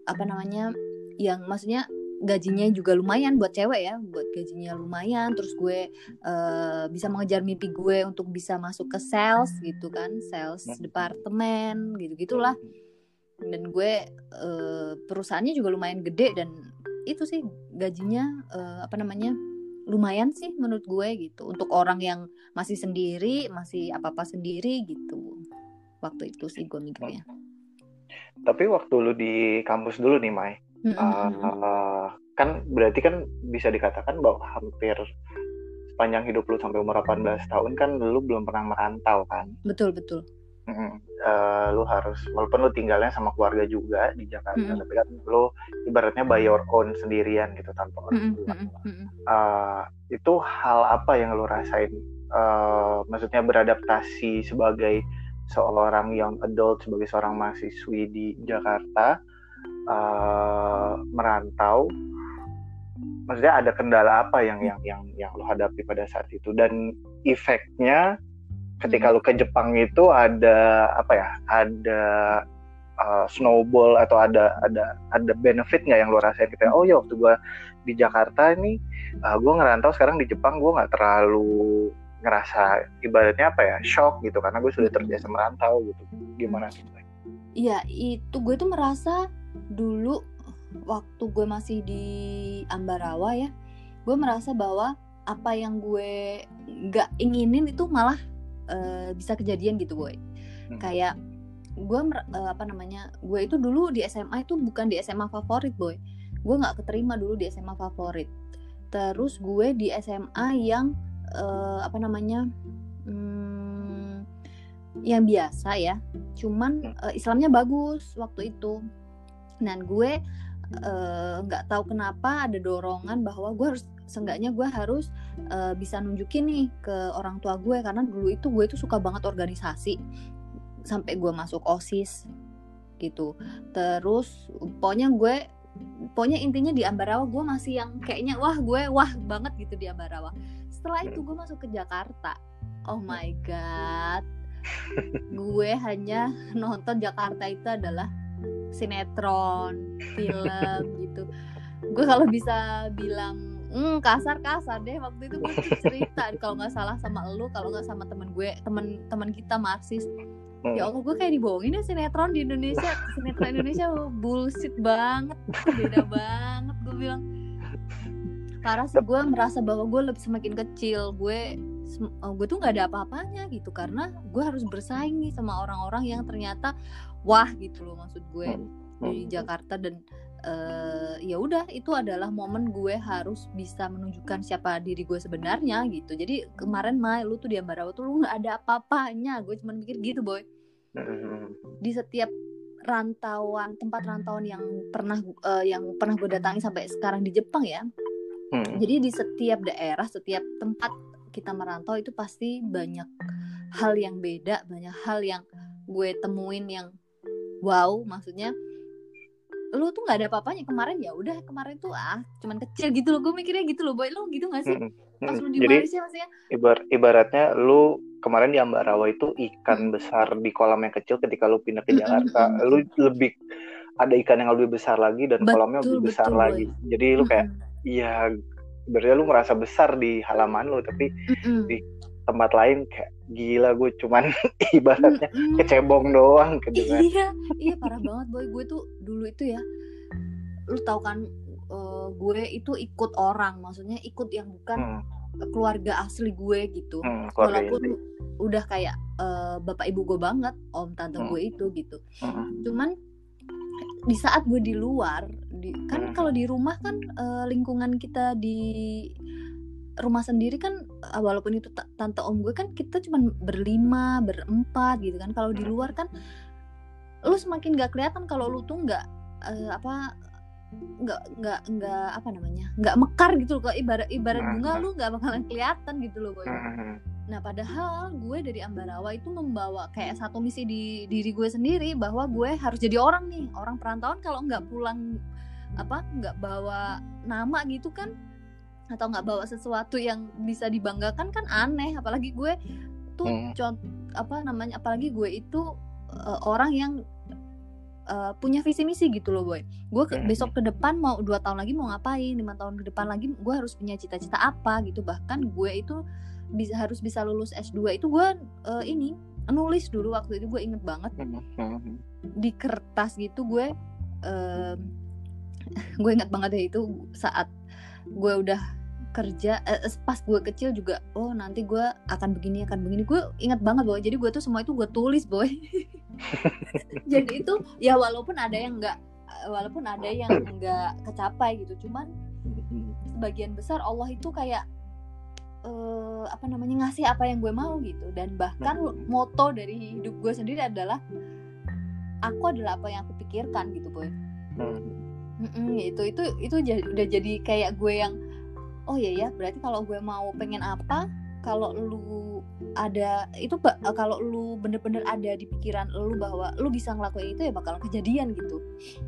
apa namanya yang maksudnya gajinya juga lumayan buat cewek ya buat gajinya lumayan terus gue eh, bisa mengejar mimpi gue untuk bisa masuk ke sales gitu kan sales Hmm. departemen gitu gitulah dan gue eh, perusahaannya juga lumayan gede dan itu sih gajinya eh, apa namanya lumayan sih menurut gue gitu. Untuk orang yang masih sendiri masih apa apa sendiri gitu. Waktu itu sih gue mikirnya. Tapi waktu lu di kampus dulu nih Mai Mm, mm, mm, mm. eh, kan berarti kan bisa dikatakan bahwa hampir sepanjang hidup lu sampai umur 18 tahun kan lu belum pernah merantau kan? Betul betul Eh, lu harus walaupun lu tinggalnya sama keluarga juga di Jakarta Mm-mm. tapi kan lu ibaratnya by your own sendirian gitu tanpa orang Mm, tua. mm, mm, mm, mm. Eh, itu hal apa yang lu rasain? Eh, maksudnya beradaptasi sebagai seorang young adult sebagai seorang mahasiswi di Jakarta eh, merantau? Maksudnya ada kendala apa yang yang yang yang lo hadapi pada saat itu? Dan efeknya ketika lu ke Jepang itu ada apa ya ada uh, snowball atau ada ada ada benefit nggak yang lo rasain gitu oh ya waktu gua di Jakarta ini uh, gua ngerantau sekarang di Jepang gua nggak terlalu ngerasa ibaratnya apa ya shock gitu. Karena gue sudah terbiasa merantau gitu. Gimana? Sih? Iya, itu gue tuh merasa dulu waktu gue masih di Ambarawa ya, gue merasa bahwa apa yang gue nggak inginin itu malah eh, bisa kejadian gitu boy. Hmm. Kayak gue mer- eh, apa namanya, gue itu dulu di SMA itu bukan di SMA favorit boy. Gue nggak keterima dulu di SMA favorit. Terus gue di SMA yang eh, apa namanya, hmm, yang biasa ya cuman eh, Islamnya bagus waktu itu dan gue nggak tahu kenapa ada dorongan bahwa gue harus seenggaknya gue harus eh, bisa nunjukin nih ke orang tua gue karena dulu itu gue itu suka banget organisasi. Sampai gue masuk osis gitu. Terus pokoknya gue pokoknya intinya di Ambarawa gue masih yang kayaknya wah gue wah banget gitu di Ambarawa. Setelah itu gue masuk ke Jakarta. Oh my god. Gue hanya nonton Jakarta itu adalah sinetron film gitu. Gue kalau bisa bilang hmm, kasar kasar deh waktu itu gue cerita kalau nggak salah sama lu kalau nggak sama temen gue temen teman kita marxis ya Hmm. Allah gue kayak dibohongin ya sinetron di Indonesia sinetron Indonesia bullshit banget beda banget gue bilang parah sih gue merasa bahwa gue lebih semakin kecil gue oh, gue tuh nggak ada apa-apanya gitu karena gue harus bersaing nih sama orang-orang yang ternyata wah gitu loh maksud gue Hmm. di Jakarta dan eh, ya udah itu adalah momen gue harus bisa menunjukkan siapa diri gue sebenarnya gitu jadi kemarin Mai lu tuh di Ambarawa tuh lu nggak ada apa-apanya gue cuma mikir gitu boy Hmm. di setiap rantauan tempat rantauan yang pernah eh, yang pernah gue datangi sampai sekarang di Jepang ya Hmm. jadi di setiap daerah setiap tempat kita merantau itu pasti banyak hal yang beda banyak hal yang gue temuin yang wow maksudnya lu tuh nggak ada apa-apanya. Kemarin ya udah kemarin tuh ah cuman kecil gitu loh. Gue mikirnya gitu loh boy. Lu gitu gak sih? Pas lu di Jadi Malaysia maksudnya? ibar ibaratnya lu kemarin di Ambarawa itu ikan besar di kolam yang kecil ketika lu pindah ke Jakarta lu lebih ada ikan yang lebih besar lagi dan Betul, kolamnya lebih besar betul, lagi. Jadi lu kayak iya berarti lu ngerasa besar di halaman lu tapi di tempat lain kayak gila gue cuman ibaratnya kecebong doang gitu kan. iya iya parah banget boy. Gue tuh dulu itu ya lu tahu kan eh, gue itu ikut orang maksudnya ikut yang bukan Hmm, keluarga asli gue gitu. Hmm, walaupun inti. udah kayak eh, bapak ibu gue banget om tante Hmm. gue itu gitu. Hmm, cuman di saat gue di luar di, kan Hmm. kalau di rumah kan eh, lingkungan kita di rumah sendiri kan eh, walaupun itu ta- tante om gue kan kita cuman berlima berempat gitu kan. Kalau di Hmm. luar kan lu semakin gak kelihatan kalau lu tuh nggak eh, apa nggak nggak nggak apa namanya nggak mekar gitu loh. Kalau ibarat ibarat Hmm. bunga lu nggak bakalan kelihatan gitu loh boy. Hmm, Nah, padahal gue dari Ambarawa itu membawa kayak satu misi di diri gue sendiri bahwa gue harus jadi orang nih, orang perantauan kalau nggak pulang apa nggak bawa nama gitu kan atau nggak bawa sesuatu yang bisa dibanggakan kan aneh. Apalagi gue tuh Hmm. cont apa namanya apalagi gue itu eh, orang yang eh, punya visi misi gitu loh boy. Gue ke- Hmm. besok ke depan mau dua tahun lagi mau ngapain lima tahun ke depan lagi gue harus punya cita-cita apa gitu. Bahkan gue itu bisa harus bisa lulus S2 itu gue eh, ini nulis dulu waktu itu gue inget banget. Hmm, hmm, di kertas gitu gue em, gue inget banget ya itu saat gue udah kerja eh, pas gue kecil juga oh nanti gue akan begini akan begini. Gue inget banget bahwa jadi gue tuh semua itu gue tulis boy. Jadi itu ya walaupun ada yang nggak walaupun ada yang nggak kecapai gitu cuman sebagian besar Allah itu kayak eh, apa namanya ngasih apa yang gue mau gitu. Dan bahkan Hmm. moto dari hidup gue sendiri adalah aku adalah apa yang aku pikirkan gitu boy. Hmm. Mm-mm, itu itu itu ja- udah jadi kayak gue yang oh iya ya berarti kalau gue mau pengen apa kalau lu ada itu ba- kalau lu bener-bener ada di pikiran lu bahwa lu bisa ngelakuin itu ya bakal kejadian gitu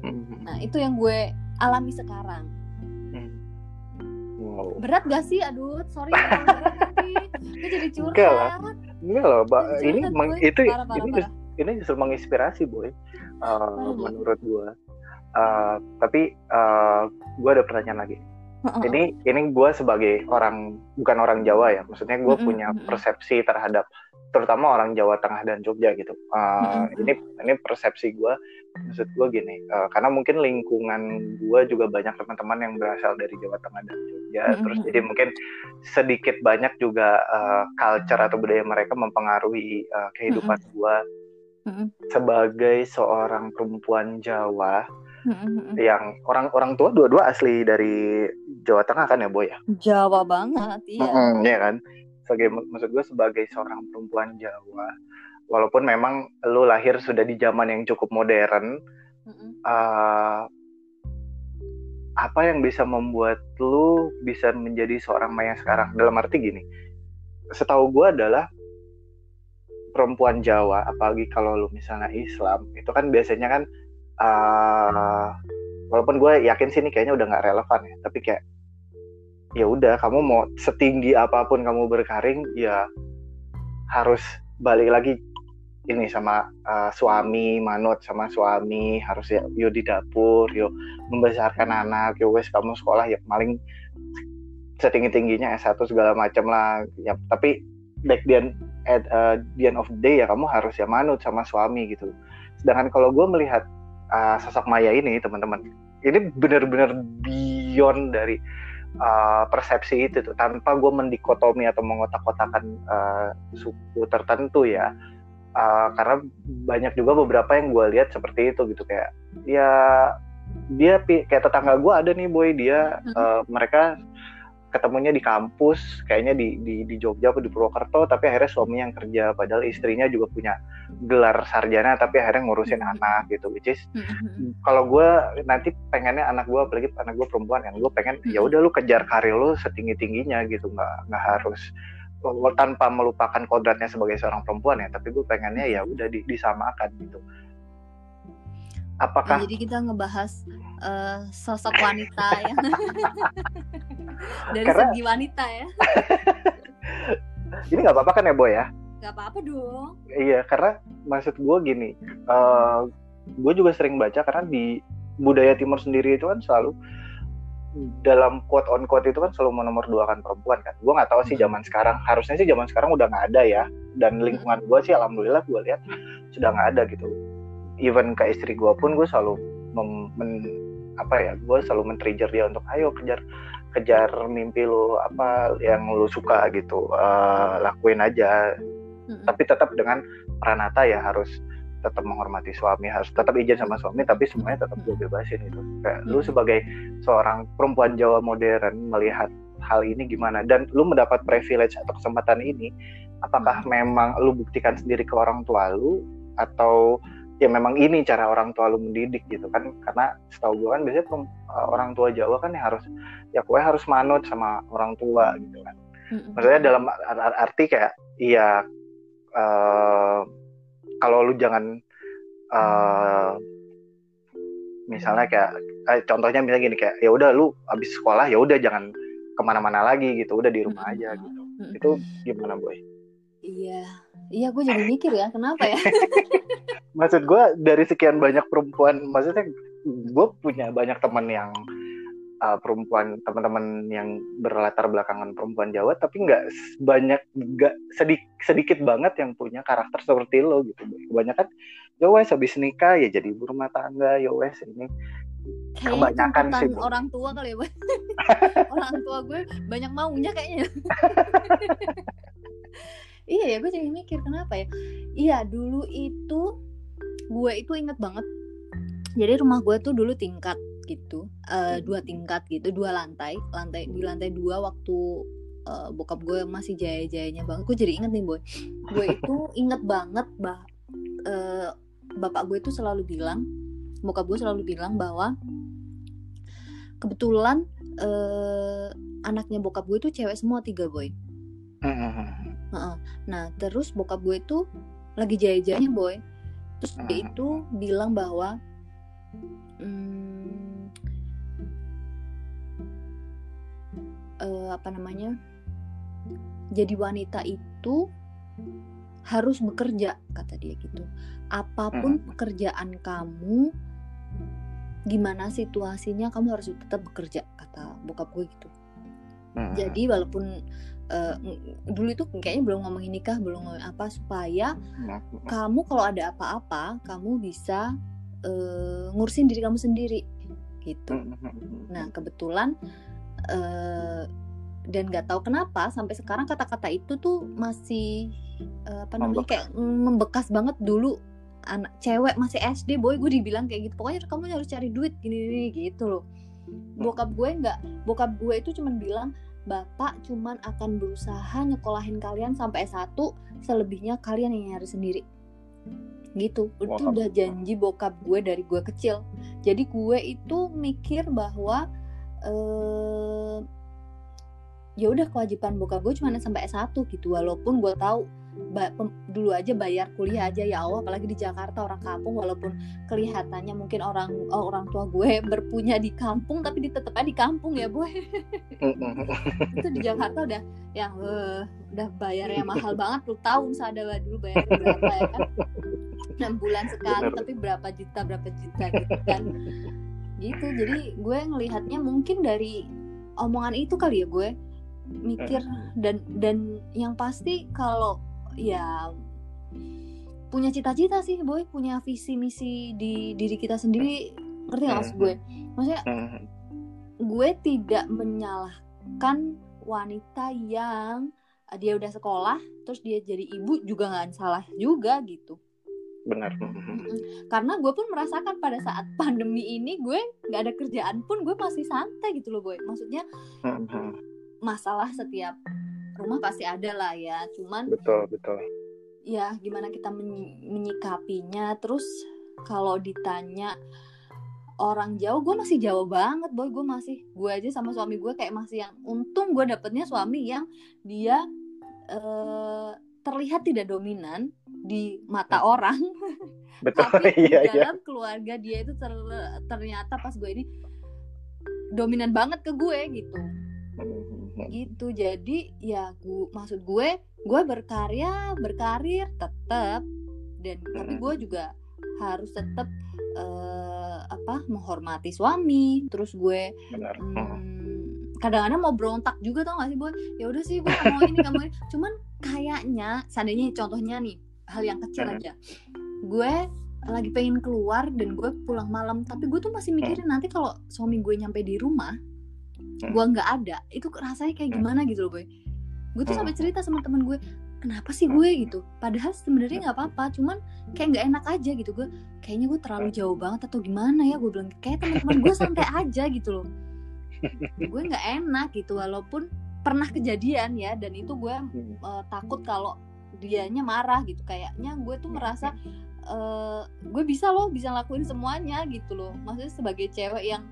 Hmm. nah itu yang gue alami sekarang Hmm. Wow. berat gak sih aduh sorry berat tapi gue jadi curhat Enggak lah. Enggak loh. Jadi Ini meng- gue. itu parah parah ini parah ini justru menginspirasi boy Uh, menurut gua Uh, tapi uh, gua ada pertanyaan lagi Heeh. ini ini gua sebagai orang bukan orang Jawa ya maksudnya gua Mm-mm, punya persepsi terhadap terutama orang Jawa Tengah dan Jogja gitu Uh, Mm-mm. ini ini persepsi gua maksud gua gini uh, karena mungkin lingkungan gua juga banyak teman-teman yang berasal dari Jawa Tengah dan Jogja Mm-mm, terus jadi mungkin sedikit banyak juga uh, culture atau budaya mereka mempengaruhi uh, kehidupan gua Mm-mm. sebagai seorang perempuan Jawa Mm-mm. yang orang orang tua dua-dua asli dari Jawa Tengah kan ya boy ya Jawa banget iya Mm-mm, iya kan sebagai maksud gue sebagai seorang perempuan Jawa walaupun memang lu lahir sudah di zaman yang cukup modern Mm-mm. eh, apa yang bisa membuat lu bisa menjadi seorang Maya sekarang dalam arti gini setahu gue adalah perempuan Jawa apalagi kalau lu misalnya Islam itu kan biasanya kan eh, walaupun gue yakin sih ini kayaknya udah nggak relevan ya tapi kayak ya udah kamu mau setinggi apa pun kamu berkaring ya harus balik lagi ini sama uh, suami manut sama suami harus ya yo di dapur yo membesarkan anak yo wes kamu sekolah ya paling setinggi tingginya S1 segala macam lah ya. Tapi back then at uh, the end of the day ya kamu harus ya manut sama suami gitu. Sedangkan kalau gue melihat uh, sosok Maya ini teman-teman. Ini benar-benar beyond dari uh, persepsi itu tuh. Tanpa gue mendikotomi atau mengotak-kotakan uh, suku tertentu ya uh, karena banyak juga beberapa yang gue lihat seperti itu gitu. Kayak ya dia kayak tetangga gue ada nih boy. Dia uh, mereka ketemunya di kampus kayaknya di di di Jogja atau di Purwokerto tapi akhirnya suami yang kerja. Padahal istrinya juga punya gelar sarjana tapi akhirnya ngurusin hmm. anak gitu. Which is hmm. kalau gue nanti pengennya anak gue apalagi anak gue perempuan kan gue pengen ya udah lu kejar karir lu setinggi tingginya gitu. Nggak nggak harus tanpa melupakan kodratnya sebagai seorang perempuan ya tapi gue pengennya ya udah di, disamakan gitu. Apakah ya, jadi kita ngebahas uh, sosok wanita ya dari Karena... segi wanita ya. Ini nggak apa-apa kan ya boy ya? Nggak apa-apa dong. Iya karena maksud gue gini uh, eh, gue juga sering baca karena di budaya timur sendiri itu kan selalu dalam quote on quote itu kan selalu menomor dua kan perempuan kan. Gue nggak tahu sih zaman sekarang harusnya sih zaman sekarang udah nggak ada ya. Dan hmm. lingkungan gue sih alhamdulillah gue lihat sudah nggak ada gitu. Even ke istri gue pun gue selalu mem, men, apa ya gue selalu men-trigger dia untuk ayo kejar kejar mimpi lu apa yang lu suka gitu uh, lakuin aja. Hmm. tapi tetap dengan peranata ya harus tetap menghormati suami harus tetap izin sama suami tapi semuanya tetap gue bebasin gitu. Kayak lu sebagai seorang perempuan Jawa modern melihat hal ini gimana dan lu mendapat privilege atau kesempatan ini apakah memang lu buktikan sendiri ke orang tua lu atau ya memang ini cara orang tua lu mendidik gitu kan. Karena setahu gue kan biasanya eh, orang tua Jawa kan yang harus ya kue harus manut sama orang tua gitu kan. Maksudnya dalam arti kayak iya uh, kalau lu jangan uh, misalnya kayak eh, contohnya misalnya gini kayak ya udah lu abis sekolah ya udah jangan ke mana-mana lagi gitu udah di rumah aja gitu. Itu gimana boy? Iya iya gue jadi mikir ya kenapa ya? Maksud gue dari sekian banyak perempuan maksudnya gue punya banyak teman yang uh, perempuan teman-teman yang berlatar belakangan perempuan Jawa tapi nggak banyak nggak sedik, sedikit banget yang punya karakter seperti lo gitu. Kebanyakan ya wes habis nikah ya jadi ibu rumah tangga ya wes ini. Kayaknya kebanyakan sih orang tua kali ya orang tua gue banyak maunya kayaknya iya ya gue jadi mikir kenapa ya? Iya dulu itu gue itu inget banget. Jadi rumah gue tuh dulu tingkat gitu uh, dua tingkat gitu dua lantai lantai di lantai dua waktu uh, bokap gue masih jaya jayanya banget. Gue jadi inget nih boy. Gue itu inget banget bah uh, bapak gue itu selalu bilang bokap gue selalu bilang bahwa kebetulan uh, anaknya bokap gue itu cewek semua tiga boy nah terus bokap gue itu lagi jaya jayanya boy. Terus dia itu bilang bahwa hmm, uh, apa namanya jadi wanita itu harus bekerja kata dia gitu. Apa pun hmm. pekerjaan kamu gimana situasinya kamu harus tetap bekerja kata bokap gue gitu. Jadi walaupun uh, dulu itu kayaknya belum ngomongin nikah belum ngomongin apa supaya hmm. kamu kalau ada apa-apa kamu bisa uh, ngurusin diri kamu sendiri gitu hmm. nah kebetulan uh, dan nggak tahu kenapa sampai sekarang kata-kata itu tuh masih uh, apa namanya membekas. kayak membekas banget dulu anak cewek masih SD boy gue dibilang kayak gitu pokoknya kamu harus cari duit gini gini gitu loh hmm. bokap gue nggak bokap gue itu cuman bilang bapak cuman akan berusaha nyekolahin kalian sampai S1 selebihnya kalian yang nyari sendiri. Gitu. Itu udah janji bokap gue dari gue kecil. Jadi gue itu mikir bahwa eh, ya udah kewajiban bokap gue cuma sampai S1 gitu walaupun gue tahu ba- pem- dulu aja bayar kuliah aja ya Allah apalagi di Jakarta orang kampung walaupun kelihatannya mungkin orang oh, orang tua gue berpunya di kampung tapi di tetep aja di kampung ya boy. Itu di Jakarta udah yang eh, udah bayarnya mahal banget lu tahu misalnya ada dulu bayar berapa ya kan? Enam bulan sekali Bener. tapi berapa juta berapa juta gitu kan. Gitu jadi gue ngelihatnya mungkin dari omongan itu kali ya gue mikir dan dan yang pasti kalau ya punya cita-cita sih boy. Punya visi misi di diri kita sendiri. Ngerti nggak maksud gue? Maksudnya gue tidak menyalahkan wanita yang eh, dia udah sekolah terus dia jadi ibu juga nggak salah juga gitu. Benar. Mm-mm. karena gue pun merasakan pada saat pandemi ini gue nggak ada kerjaan pun gue masih santai gitu loh boy. Maksudnya masalah setiap rumah pasti ada lah ya cuman betul betul. Ya gimana kita menyi- menyikapinya terus kalau ditanya orang jauh gue masih jauh banget boy. Gue masih gue aja sama suami gue kayak masih yang untung gue dapetnya suami yang dia eh, terlihat tidak dominan di mata orang. Betul tapi di iya iya. dalam keluarga dia itu ter- ternyata pas gue ini dominan banget ke gue gitu gitu. Jadi ya gu maksud gue gue berkarya berkarir tetap dan tapi gue juga harus tetap eh, apa menghormati suami. Terus gue benar. hmm, kadang-kadang mau berontak juga tau gak sih boy? Ya udah sih gue mau ini gak mau ini. Cuman kayaknya seandainya contohnya nih hal yang kecil Hmm. aja. Gue lagi pengen keluar dan gue pulang malam tapi gue tuh masih mikirin nanti kalau suami gue nyampe di rumah Hmm. Gue nggak ada. Itu rasanya kayak Hmm. gimana gitu loh boy. Gue tuh Hmm. sampai cerita sama teman gue kenapa sih gue? Gitu. Padahal sebenarnya nggak apa-apa cuman kayak nggak enak aja gitu. Gue kayaknya gue terlalu jauh banget atau gimana ya? Gue bilang kayak teman-teman gue santai aja gitu loh. Gue nggak enak gitu walaupun pernah kejadian ya dan itu gue eh, takut kalau dianya marah gitu. Kayaknya gue tuh merasa eh, gue bisa loh bisa lakuin semuanya gitu loh. Maksudnya sebagai cewek yang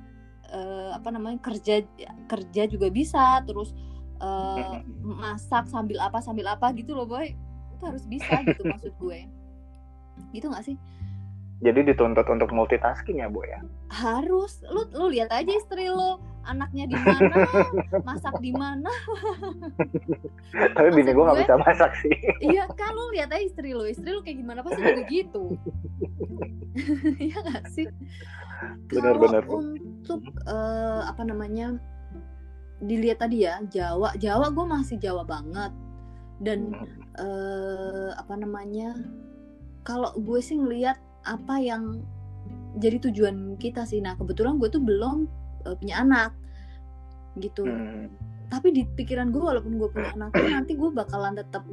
eh, apa namanya kerja kerja juga bisa terus eh, masak sambil apa sambil apa gitu loh boy. Itu harus bisa gitu maksud gue. Gitu nggak sih? Jadi dituntut untuk multitasking ya bu ya? Harus. Lu lu lihat aja istri lo anaknya di mana masak di mana. Tapi bini gue nggak bisa masak sih. iya kan lu lihat aja istri lo istri lo kayak gimana? Pasti juga gitu. Iya nggak sih? Benar-benar. untuk eh, apa namanya dilihat tadi ya Jawa. Jawa gue masih Jawa banget. Dan eh, apa namanya kalau gue sih ngelihat apa yang jadi tujuan kita sih. Nah kebetulan gue tuh belum eh, punya anak gitu Hmm. tapi di pikiran gue walaupun gue punya anak tuh nanti gue bakalan tetap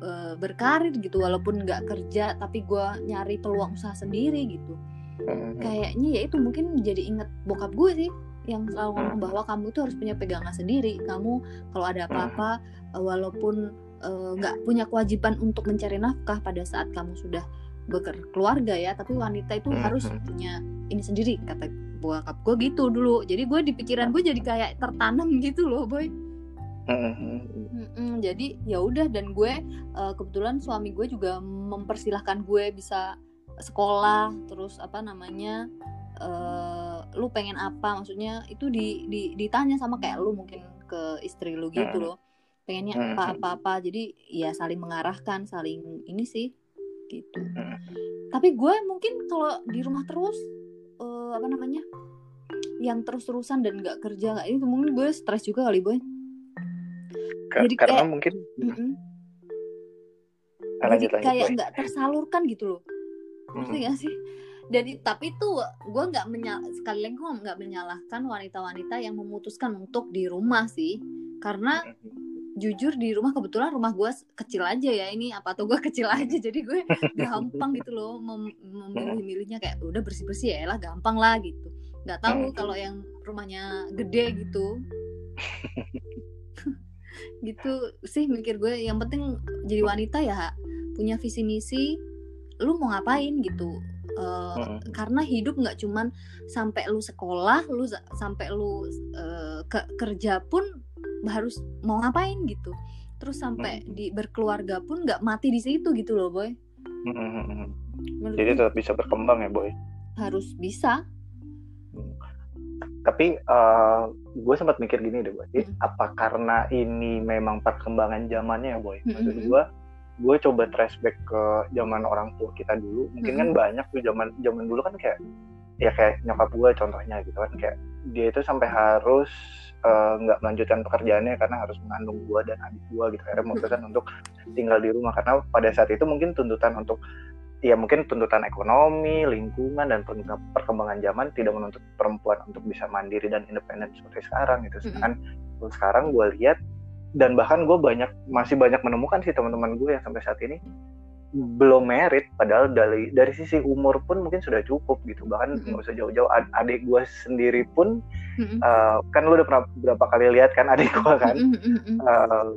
eh, berkarir gitu walaupun nggak kerja tapi gue nyari peluang usaha sendiri gitu Hmm. kayaknya ya itu mungkin jadi inget bokap gue sih yang selalu ngomong bahwa kamu tuh harus punya pegangan sendiri kamu kalau ada apa-apa eh, walaupun eh, nggak punya kewajiban untuk mencari nafkah pada saat kamu sudah berkeluarga ya tapi wanita itu harus Mhm. punya ini sendiri kata bokap gue gitu dulu. Jadi gue di pikiran gue jadi kayak tertanam gitu loh boy. Mm-mm, jadi ya udah dan gue eh, kebetulan suami gue juga mempersilahkan gue bisa sekolah terus apa namanya eh, lu pengen apa? Maksudnya itu di, di ditanya sama kayak lu mungkin ke istri lu gitu loh. Pengennya apa apa apa jadi ya saling mengarahkan saling ini sih gitu. Tapi gue mungkin kalau di rumah terus eh, apa namanya yang terus-terusan dan nggak kerja nggak itu mungkin gue stres juga kali boy. Ka- Jadi karena kayak- mungkin Mm-mm. Ah, jadi lanjut kayak nggak tersalurkan gitu loh. Ngerti Hmm. gak sih? Dan i- tapi tuh gue nggak menyal sekali lagi gue nggak menyalahkan wanita-wanita yang memutuskan untuk di rumah sih. Karena jujur di rumah kebetulan rumah gue kecil aja ya ini apa tuh gue kecil aja jadi gue gampang gitu loh mem- memilih-milihnya kayak udah bersih bersih ya lah gampang lah gitu. Nggak tahu Hmm. kalau yang rumahnya gede gitu. Gitu sih mikir gue yang penting jadi wanita ya punya visi misi lu mau ngapain gitu. Eh, Hmm. karena hidup nggak cuman sampai lu sekolah lu sa- sampai lu eh, ke kerja pun harus mau ngapain gitu terus sampai di berkeluarga pun nggak mati di situ gitu loh boy. Menurut Jadi tetap bisa berkembang ya boy. harus bisa Tapi eh gue sempat mikir gini deh boy. Eh, Mm. Apa karena ini memang perkembangan zamannya ya boy? Maksud Mm-mm. gue, gue coba trace back ke zaman orang tua kita dulu. Mungkin kan Mm-mm. banyak tuh zaman zaman dulu kan kayak ya kayak nyokap gue contohnya gitu kan kayak dia itu sampai harus eh, nggak melanjutkan pekerjaannya karena harus mengandung gue dan adik gue gitu. Akhirnya memutuskan untuk tinggal di rumah. Karena pada saat itu mungkin tuntutan untuk ya mungkin tuntutan ekonomi, lingkungan dan per- perkembangan zaman tidak menuntut perempuan untuk bisa mandiri dan independen seperti sekarang gitu. Sedangkan kalau sekarang gue lihat dan bahkan gue banyak masih banyak menemukan sih teman-teman gue yang sampai saat ini belum merit padahal dari dari sisi umur pun mungkin sudah cukup gitu. Bahkan nggak usah jauh-jauh ad- adik gue sendiri pun Mm-mm. eh, kan lu udah pernah berapa kali lihat kan adik gue kan? Mm-mm, mm-mm. Eh,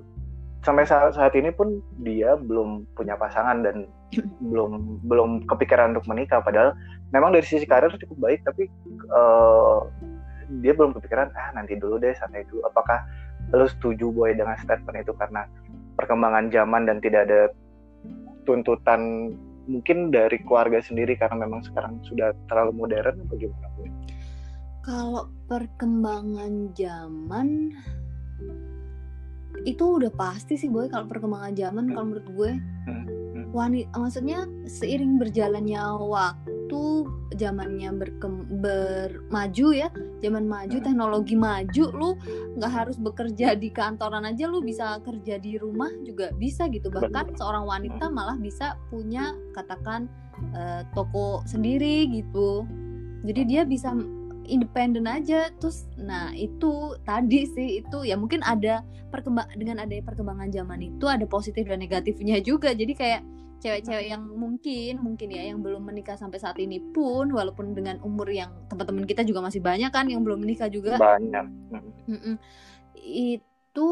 sampai saat saat ini pun dia belum punya pasangan dan belum belum kepikiran untuk menikah. Padahal memang dari sisi karir cukup baik tapi eh, dia belum kepikiran ah nanti dulu deh santai dulu. Apakah lu setuju boy dengan statement itu? Karena perkembangan zaman dan tidak ada tuntutan mungkin dari keluarga sendiri karena memang sekarang sudah terlalu modern atau gimana boy? Kalau perkembangan zaman itu udah pasti sih boy kalau perkembangan zaman kalau menurut gue Hmm, hmm. Wanita maksudnya seiring berjalannya waktu zamannya berkem, bermaju ya zaman maju teknologi maju lu nggak harus bekerja di kantoran aja lu bisa kerja di rumah juga bisa gitu. Bahkan seorang wanita malah bisa punya katakan eh, toko sendiri gitu. Jadi dia bisa independen aja. Terus nah itu tadi sih itu ya mungkin ada perkembang dengan adanya perkembangan zaman itu ada positif dan negatifnya juga. Jadi kayak cewek-cewek yang mungkin mungkin ya yang belum menikah sampai saat ini pun walaupun dengan umur yang teman-teman kita juga masih banyak kan yang belum menikah juga. Banyak. Hmm. Mm-mm. itu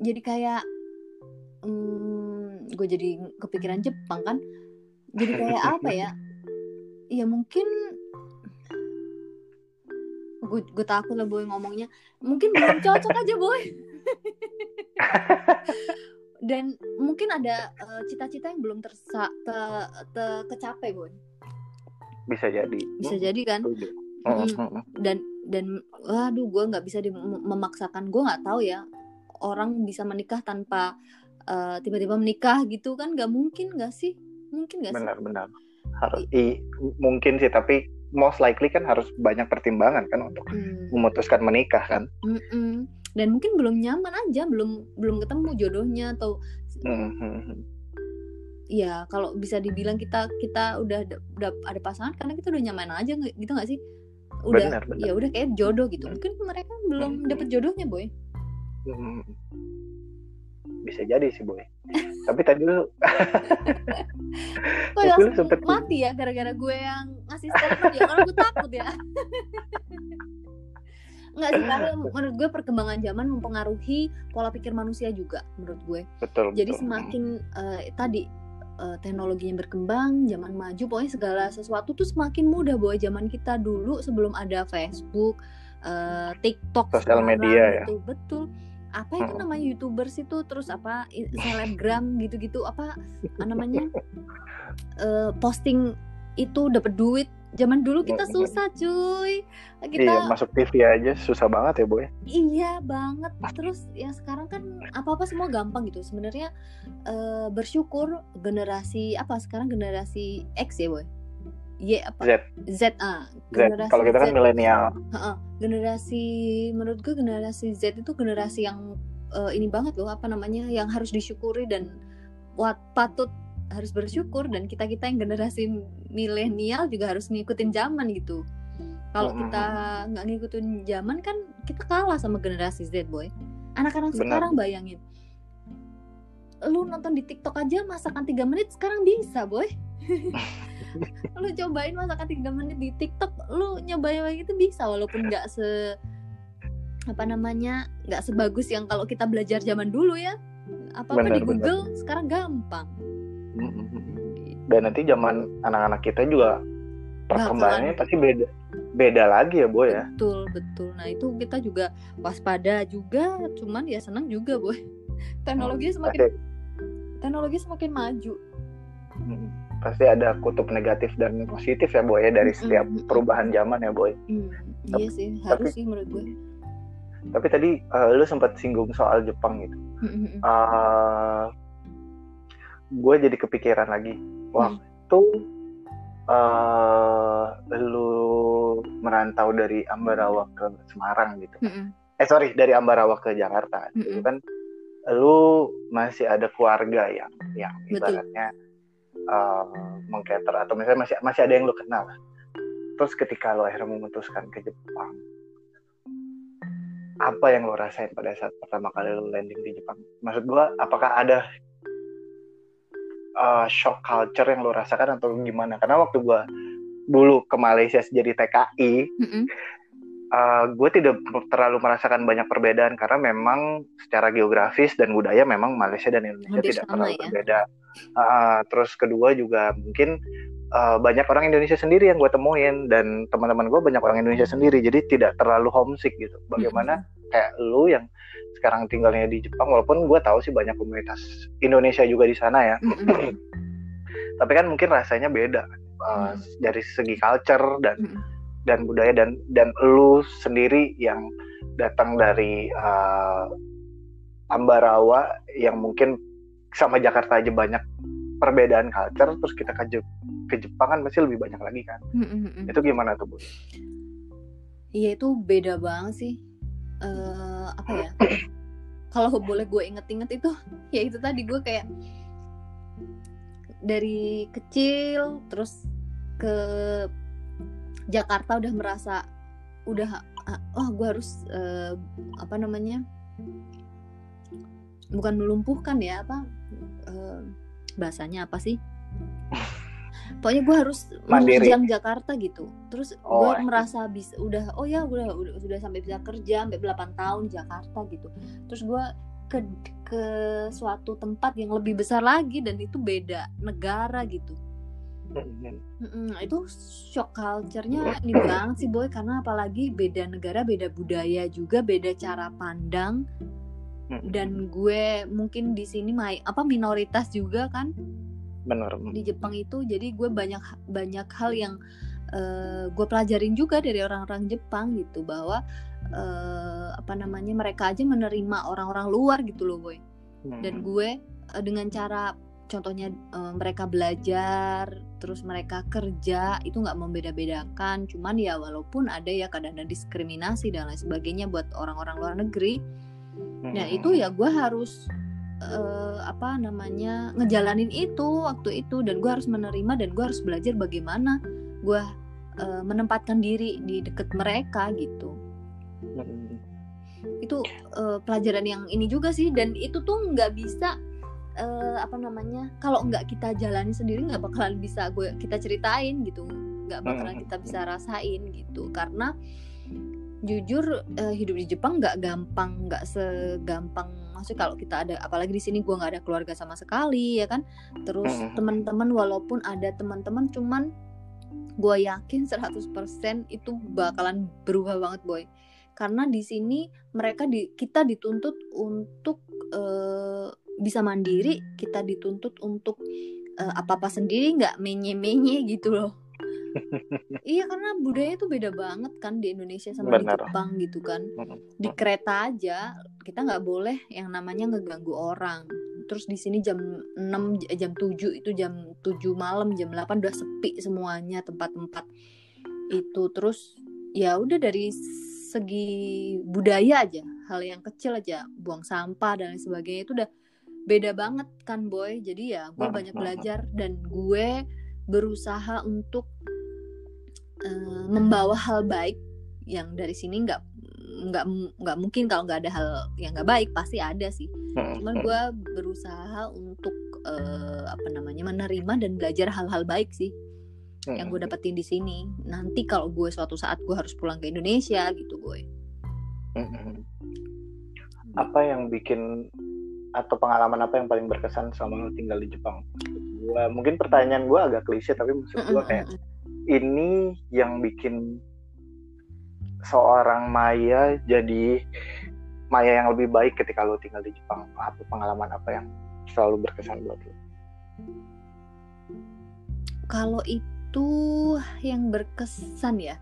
jadi kayak gue jadi kepikiran Jepang kan. Jadi kayak apa ya? Ya mungkin gue gue takut lah boy ngomongnya. Mungkin belum cocok aja boy. Dan mungkin ada eh, cita-cita yang belum tersa te, te- kecapai boy. Bisa jadi. Bisa jadi kan. Mm. Dan dan waduh gue nggak bisa di- memaksakan. Gue nggak tahu ya orang bisa menikah tanpa eh, tiba-tiba menikah gitu kan nggak mungkin nggak sih? Mungkin nggak sih? Benar-benar harus i, mungkin sih tapi most likely kan harus banyak pertimbangan kan untuk Hmm, memutuskan menikah kan mm-mm. dan mungkin belum nyaman aja belum belum ketemu jodohnya atau Hmm, hmm, hmm. ya kalau bisa dibilang kita kita udah ada- udah ada pasangan karena kita udah nyaman aja gitu nggak sih udah Benar, benar. ya udah kayak jodoh gitu Hmm. mungkin mereka belum Hmm. dapet jodohnya boy Hmm. Bisa jadi sih boy tapi tadi lu Kok langsung sempet- mati ya gara-gara gue yang ngasih statement ya karena gue takut ya Enggak sih karena menurut gue perkembangan zaman mempengaruhi pola pikir manusia juga menurut gue betul jadi betul. semakin eh, tadi eh, teknologinya berkembang zaman maju pokoknya segala sesuatu tuh semakin mudah bahwa zaman kita dulu sebelum ada Facebook eh, TikTok Sosial media ya. gitu. betul apa itu namanya youtubers itu? Terus apa selebgram gitu-gitu? Apa namanya? Eh, posting itu dapat duit. Zaman dulu kita susah cuy. Iya kita masuk TV aja susah banget ya boy. Iya banget. Terus ya sekarang kan apa-apa semua gampang gitu. Sebenarnya eh, bersyukur generasi apa sekarang generasi X ya boy. Y apa? Z. Z ah Z. kalau kita kan milenial. Generasi menurut gue generasi Z itu generasi yang eh, ini banget loh apa namanya yang harus disyukuri dan wat patut harus bersyukur dan kita kita yang generasi milenial juga harus ngikutin zaman gitu. Kalau kita nggak ngikutin zaman kan kita kalah sama generasi Z boy. Anak-anak sekarang bayangin. Lu nonton di TikTok aja masakan 3 menit sekarang bisa boy lu cobain masakan 3 menit di TikTok lu nyobain kayak gitu bisa walaupun nggak se apa namanya nggak sebagus yang kalau kita belajar zaman dulu ya. Apa apa di Google sekarang gampang. Hmm, hmm, hmm. dan nanti zaman anak-anak kita juga perkembangannya pasti beda beda lagi ya boy ya. Betul betul. Nah itu kita juga waspada juga cuman ya senang juga boy. Teknologi semakin pasti, teknologi semakin maju. Hmm, pasti ada kutub negatif dan positif ya boy ya dari setiap Mm-mm. perubahan zaman ya boy Hmm, iya sih tapi- harus sih menurut gue tapi tadi eh, lu sempat singgung soal Jepang gitu Mm-mm. eh gue jadi kepikiran lagi waktu eh lu merantau dari Ambarawa ke Semarang gitu Mm-mm. eh sorry dari Ambarawa ke Jakarta Mm-mm. itu kan lu masih ada keluarga yang yang Betul. ibaratnya eh mengcater atau misalnya masih masih ada yang lu kenal. Terus ketika lu akhirnya memutuskan ke Jepang apa yang lu rasain pada saat pertama kali lu landing di Jepang? Maksud gua apakah ada eh, shock culture yang lu rasakan atau gimana? Karena waktu gua dulu ke Malaysia jadi TKI Gue Eh, tidak terlalu merasakan banyak perbedaan karena memang secara geografis dan budaya memang Malaysia dan Indonesia Hampir tidak terlalu ya. berbeda. Ah, terus kedua juga mungkin eh, banyak orang Indonesia sendiri yang gue temuin dan teman-teman gue banyak orang Indonesia sendiri jadi tidak terlalu homesick gitu. Bagaimana kayak lu yang sekarang tinggalnya di Jepang walaupun gue tahu sih banyak komunitas Indonesia juga di sana ya. Mm-mm. Tapi kan mungkin rasanya beda eh, dari segi culture dan. Dan budaya dan dan lu sendiri yang datang dari uh, Ambarawa yang mungkin sama Jakarta aja banyak perbedaan culture terus kita ke, Je- ke Jepang kan masih lebih banyak lagi kan Mm-mm. itu gimana tuh bu? Iya itu beda banget sih. Eh apa ya? Kalau boleh gue inget-inget itu, ya itu tadi gue kayak dari kecil terus ke Jakarta udah merasa udah ah, oh gue harus eh, apa namanya bukan melumpuhkan ya apa eh, bahasanya apa sih? Pokoknya gue harus menunjang Jakarta gitu. Terus Oh, gue iya. merasa bisa udah oh ya udah udah sudah sampai bisa kerja sampai 8 tahun di Jakarta gitu. Terus gue ke ke suatu tempat yang lebih besar lagi dan itu beda negara gitu Mm-mm, itu shock culture-nya ini banget sih boy karena apalagi beda negara beda budaya juga beda cara pandang. Dan gue mungkin di sini mai apa minoritas juga kan? Bener. Di Jepang itu jadi gue banyak banyak hal yang eh, gue pelajarin juga dari orang-orang Jepang gitu bahwa eh, apa namanya mereka aja menerima orang-orang luar gitu loh boy. Dan gue eh, dengan cara contohnya eh, mereka belajar terus mereka kerja itu nggak membeda-bedakan. Cuman ya walaupun ada ya kadang-kadang diskriminasi dan lain sebagainya buat orang-orang luar negeri. Nah itu ya gue harus eh, apa namanya ngejalanin itu waktu itu. Dan gue harus menerima dan gue harus belajar bagaimana gue eh, menempatkan diri di deket mereka gitu. Itu eh, pelajaran yang ini juga sih. Dan itu tuh nggak bisa eh, apa namanya kalau nggak kita jalani sendiri nggak bakalan bisa gue kita ceritain gitu. Nggak bakalan kita bisa rasain gitu. Karena jujur eh, hidup di Jepang nggak gampang nggak segampang. Maksudnya kalau kita ada apalagi di sini gue nggak ada keluarga sama sekali ya kan? Terus Mhm. teman-teman walaupun ada teman-teman cuman gue yakin 100% itu bakalan berubah banget boy. Karena di sini mereka di kita dituntut untuk eh, bisa mandiri kita dituntut untuk apa apa sendiri nggak menye-menye gitu loh. Iya karena budaya itu beda banget kan di Indonesia sama Benar. di Jepang gitu kan. Di kereta aja kita nggak boleh yang namanya ngeganggu orang. Terus di sini jam 6 j- jam 7 itu jam 7 malam jam 8 udah sepi semuanya tempat-tempat itu. Terus ya udah dari segi budaya aja hal yang kecil aja buang sampah dan lain sebagainya itu udah beda banget kan boy. Jadi ya gue Hmm, banyak hmm, belajar dan gue berusaha untuk eh, membawa hal baik yang dari sini nggak nggak nggak mungkin kalau nggak ada hal yang nggak baik pasti ada sih. Cuman gue berusaha untuk eh, apa namanya menerima dan belajar hal-hal baik sih yang gue dapetin di sini. Nanti kalau gue suatu saat gue harus pulang ke Indonesia gitu gue apa yang bikin atau pengalaman apa yang paling berkesan selama lo tinggal di Jepang? Gua mungkin pertanyaan gue agak klise tapi maksud gue kayak ini yang bikin seorang Maya jadi Maya yang lebih baik ketika lo tinggal di Jepang. Apa pengalaman apa yang selalu berkesan buat lo kalau itu yang berkesan ya?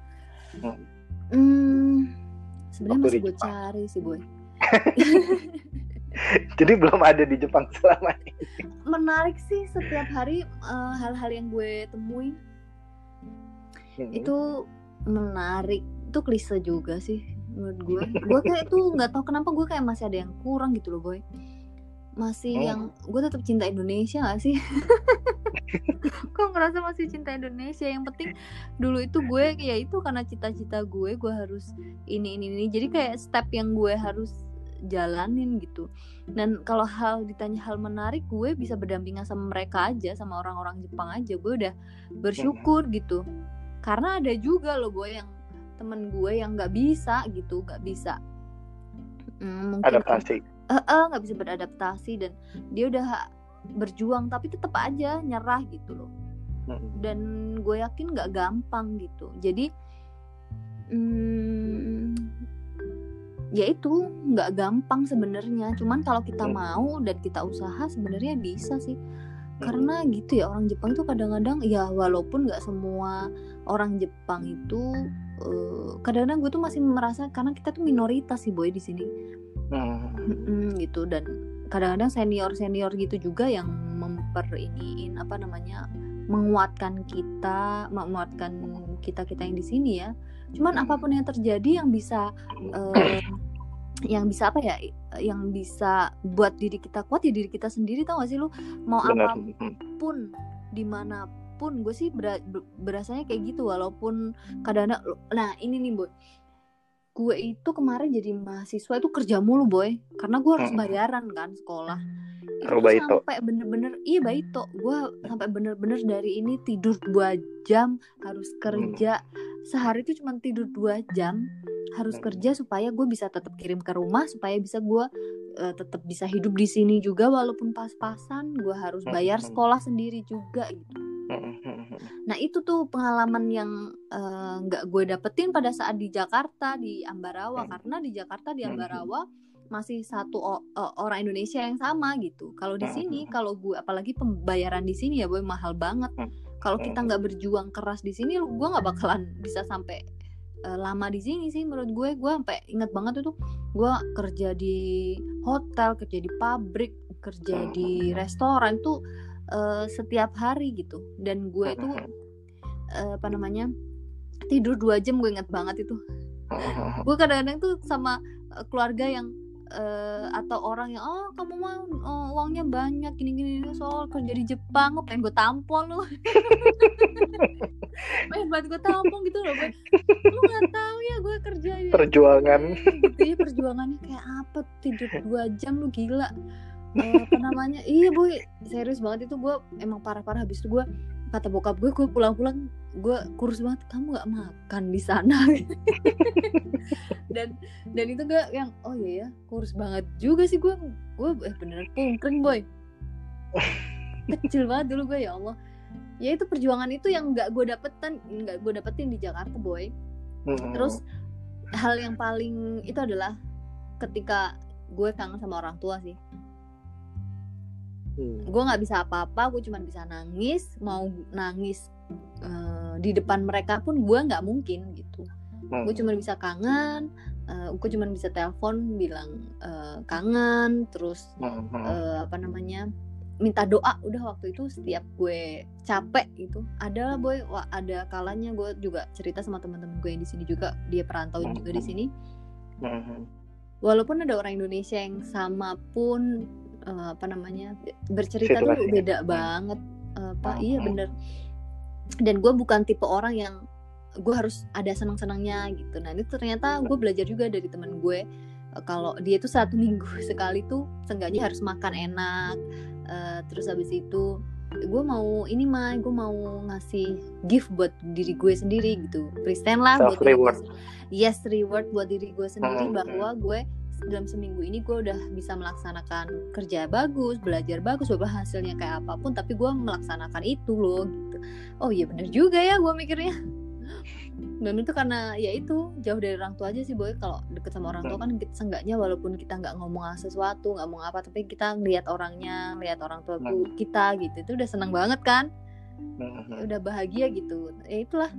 Hmm. hmm, sebenarnya masih gue cari sih boy jadi belum ada di Jepang selama ini. Menarik sih setiap hari eh, hal-hal yang gue temuin. Hmm. itu menarik. Itu klise juga sih menurut gue. Gue kayak tuh nggak tahu kenapa gue kayak masih ada yang kurang gitu loh boy. Masih Hmm. yang gue tetap cinta Indonesia gak sih? Kok ngerasa masih cinta Indonesia? Yang penting dulu itu gue ya itu karena cita-cita gue gue harus ini ini ini. Jadi kayak step yang gue harus jalanin gitu. Dan kalau hal ditanya hal menarik gue bisa berdampingan sama mereka aja sama orang-orang Jepang aja. Gue udah bersyukur gitu. Karena ada juga loh gue yang temen gue yang nggak bisa gitu nggak bisa mm, mungkin adaptasi. Eh eh, nggak bisa beradaptasi dan dia udah berjuang tapi tetap aja nyerah gitu loh. Hmm. dan gue yakin nggak gampang gitu. Jadi hmm, ya itu nggak gampang sebenarnya. Cuman kalau kita Hmm. mau dan kita usaha sebenarnya bisa sih. Karena gitu ya orang Jepang itu kadang-kadang ya walaupun nggak semua orang Jepang itu eh, kadang-kadang gue tuh masih merasa karena kita tuh minoritas sih boy di sini. Hmm. Mm-mm, gitu. Dan kadang-kadang senior senior gitu juga yang memper iniin apa namanya menguatkan kita menguatkan kita kita yang di sini ya cuman Hmm. apa pun yang terjadi yang bisa eh, yang bisa apa ya yang bisa buat diri kita kuat ya diri kita sendiri tau gak sih lu mau benar Hmm. apa pun di mana pun gue sih ber- berasanya kayak gitu walaupun kadang-kadang nah ini nih boy gue itu kemarin jadi mahasiswa itu kerja mulu boy karena gue harus Hmm. bayaran kan sekolah itu baito. sampai bener-bener iya baito gue sampai bener-bener dari ini tidur dua jam harus kerja sehari itu cuma tidur dua jam harus Hmm. kerja supaya gue bisa tetap kirim ke rumah supaya bisa gue eh, tetap bisa hidup di sini juga walaupun pas-pasan gue harus bayar Hmm. sekolah sendiri juga gitu Hmm. Hmm. Nah itu tuh pengalaman yang eh, nggak gue dapetin pada saat di Jakarta di Ambarawa Hmm. karena di Jakarta di Hmm. Ambarawa masih satu o- orang Indonesia yang sama gitu. Kalau di Hmm. sini kalau gue apalagi pembayaran di sini ya boy mahal banget. Kalau kita nggak berjuang keras di sini, gue nggak bakalan bisa sampai eh, lama di sini sih menurut gue. Gue sampai inget banget itu gue kerja di hotel, kerja di pabrik, kerja di restoran tuh eh, setiap hari gitu. Dan gue itu eh, apa namanya tidur dua jam gue inget banget itu. Gue kadang-kadang tuh sama keluarga yang eh, atau orang yang oh kamu mah oh, uangnya banyak gini-gini soal kerja di Jepang gue pengen gue tampol lu? Pengen banget gue tampol gitu loh gue lu nggak tahu ya gue kerja di perjuangan. Gitu ya perjuangannya kayak apa? Tidur dua jam lu gila. Eh, apa namanya? Iya boy. Serius banget itu gue emang parah-parah. Habis itu gue kata bokap gue gue pulang-pulang gue kurus banget kamu nggak makan di sana. Dan dan itu gak yang oh iya ya kurus banget juga sih gue. Gue eh, beneran pungkring boy. Kecil banget dulu gue ya Allah. Ya itu perjuangan itu yang nggak gue dapetin nggak gue dapetin di Jakarta boy. Hmm. terus hal yang paling itu adalah ketika gue kangen sama orang tua sih Hmm. gue nggak bisa apa-apa gue cuma bisa nangis mau nangis eh, di depan mereka pun gue nggak mungkin gitu Hmm. gue cuma bisa kangen eh, gue cuma bisa telepon bilang eh, kangen terus Hmm. Hmm. eh, apa namanya minta doa udah waktu itu setiap gue capek gitu ada lah boy wah, ada kalanya gue juga cerita sama teman-teman gue yang di sini juga dia perantau juga di sini Hmm. walaupun ada orang Indonesia yang sama pun eh, apa namanya bercerita tuh Situasinya. beda Hmm. banget Eh, pak Hmm. iya bener dan gue bukan tipe orang yang gue harus ada senang-senangnya gitu nah itu ternyata gue belajar juga dari teman gue Eh, kalau dia tuh satu minggu sekali tuh seenggaknya harus makan enak Eh, terus habis itu gue mau ini mah gue mau ngasih gift buat diri gue sendiri gitu present lah buat diri gue Self-reward. sen- yes reward buat diri gue sendiri Hmm, bahwa gue dalam seminggu ini gue udah bisa melaksanakan kerja bagus belajar bagus walaupun hasilnya kayak apa pun tapi gue melaksanakan itu loh gitu. Oh iya bener juga ya gue mikirnya. Dan itu karena ya itu jauh dari orang tua aja sih boy. Kalau deket sama orang tua kan kita seenggaknya walaupun kita nggak ngomong sesuatu nggak ngomong apa tapi kita lihat orangnya lihat orang tua kita gitu itu udah senang banget kan. Ya udah bahagia gitu. Ya itulah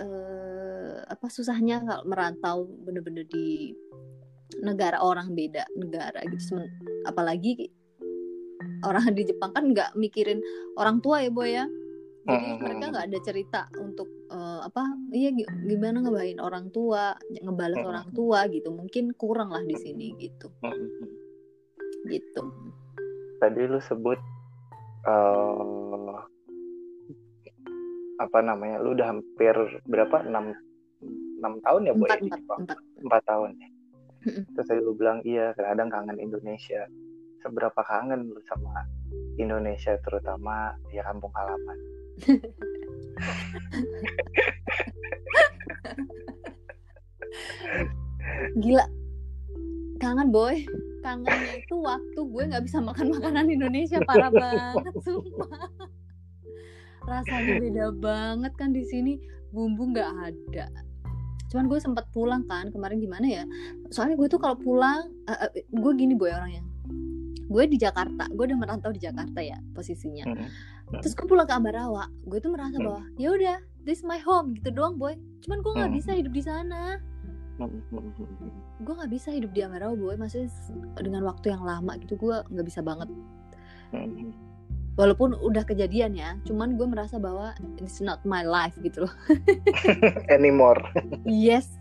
eh apa susahnya kalau merantau bener-bener di negara orang beda negara gitu Semen- apalagi orang di Jepang kan nggak mikirin orang tua ya boy ya jadi Mm-mm. mereka nggak ada cerita untuk eh, apa iya gi- gimana ngebahain orang tua ngebalas Mm-mm. orang tua gitu mungkin kurang lah di sini gitu Hmm. gitu Tadi lu sebut eh apa namanya? Lu udah hampir berapa? 6 enam tahun ya, Boy, empat di empat Jepang? empat Empat tahun ya. Terus tadi lu bilang iya, kadang kangen Indonesia. Seberapa kangen lu sama Indonesia terutama ya kampung halaman? gila. Kangen boy. Kangennya itu waktu gue nggak bisa makan makanan Indonesia. Parah banget sumpah. Rasanya beda banget kan di sini. Bumbu nggak ada cuman gue sempat pulang kan kemarin gimana ya soalnya gue tuh kalau pulang eh, eh, gue gini boy orangnya gue di Jakarta gue udah merantau di Jakarta ya posisinya Hmm. terus gue pulang ke Ambarawa gue tuh merasa Hmm. bahwa ya udah this my home gitu doang boy cuman gue nggak Hmm. bisa hidup di sana gue nggak bisa hidup di Ambarawa boy maksudnya dengan waktu yang lama gitu gue nggak bisa banget. Walaupun udah kejadian ya cuman gue merasa bahwa it's not my life gitu loh. Anymore. yes.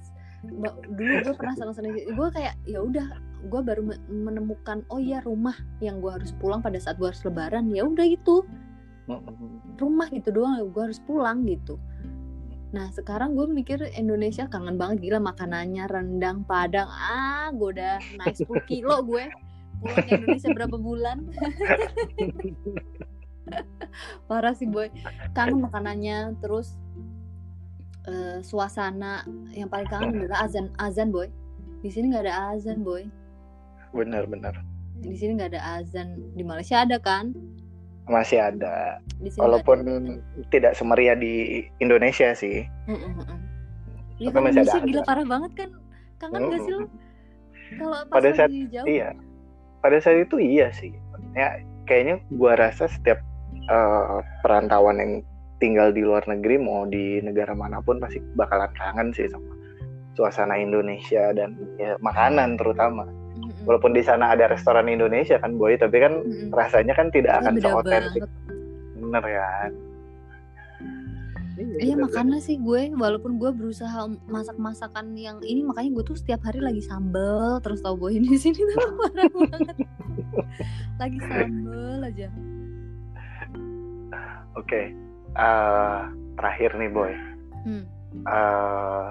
Dulu gue pernah sama sama gue kayak ya udah gue baru me- menemukan oh iya rumah yang gue harus pulang pada saat gue harus lebaran ya udah Hmm. rumah gitu doang gue harus pulang gitu. Nah sekarang gue mikir Indonesia kangen banget gila makanannya rendang padang. Ah gue udah naik 10 kilo gue pulang ke Indonesia berapa bulan parah sih boy kangen makanannya terus eh, suasana yang paling kangen adalah azan azan boy di sini nggak ada azan boy Benar-benar. di sini nggak ada azan di Malaysia ada kan Masih ada. Walaupun ada tidak semeriah di Indonesia sih. Mm, mm, mm. Iya Tapi masih ada gila azan. parah banget kan kangen gak sih lo kalau pas Pada saat- jauh Iya. Pada saat itu iya sih. Ya kayaknya gua rasa setiap eh, perantauan yang tinggal di luar negeri mau di negara mana pun pasti bakalan kangen sih sama suasana Indonesia dan ya, makanan terutama. Walaupun di sana ada restoran Indonesia kan boy, tapi kan rasanya kan tidak akan seotentik. Bener kan? Iya makanya sih gue walaupun gue berusaha masak masakan yang ini makanya gue tuh setiap hari lagi sambel terus tau boy di sini tuh parah banget lagi sambel aja Oke, eh, terakhir nih boy. Hmm. Eh,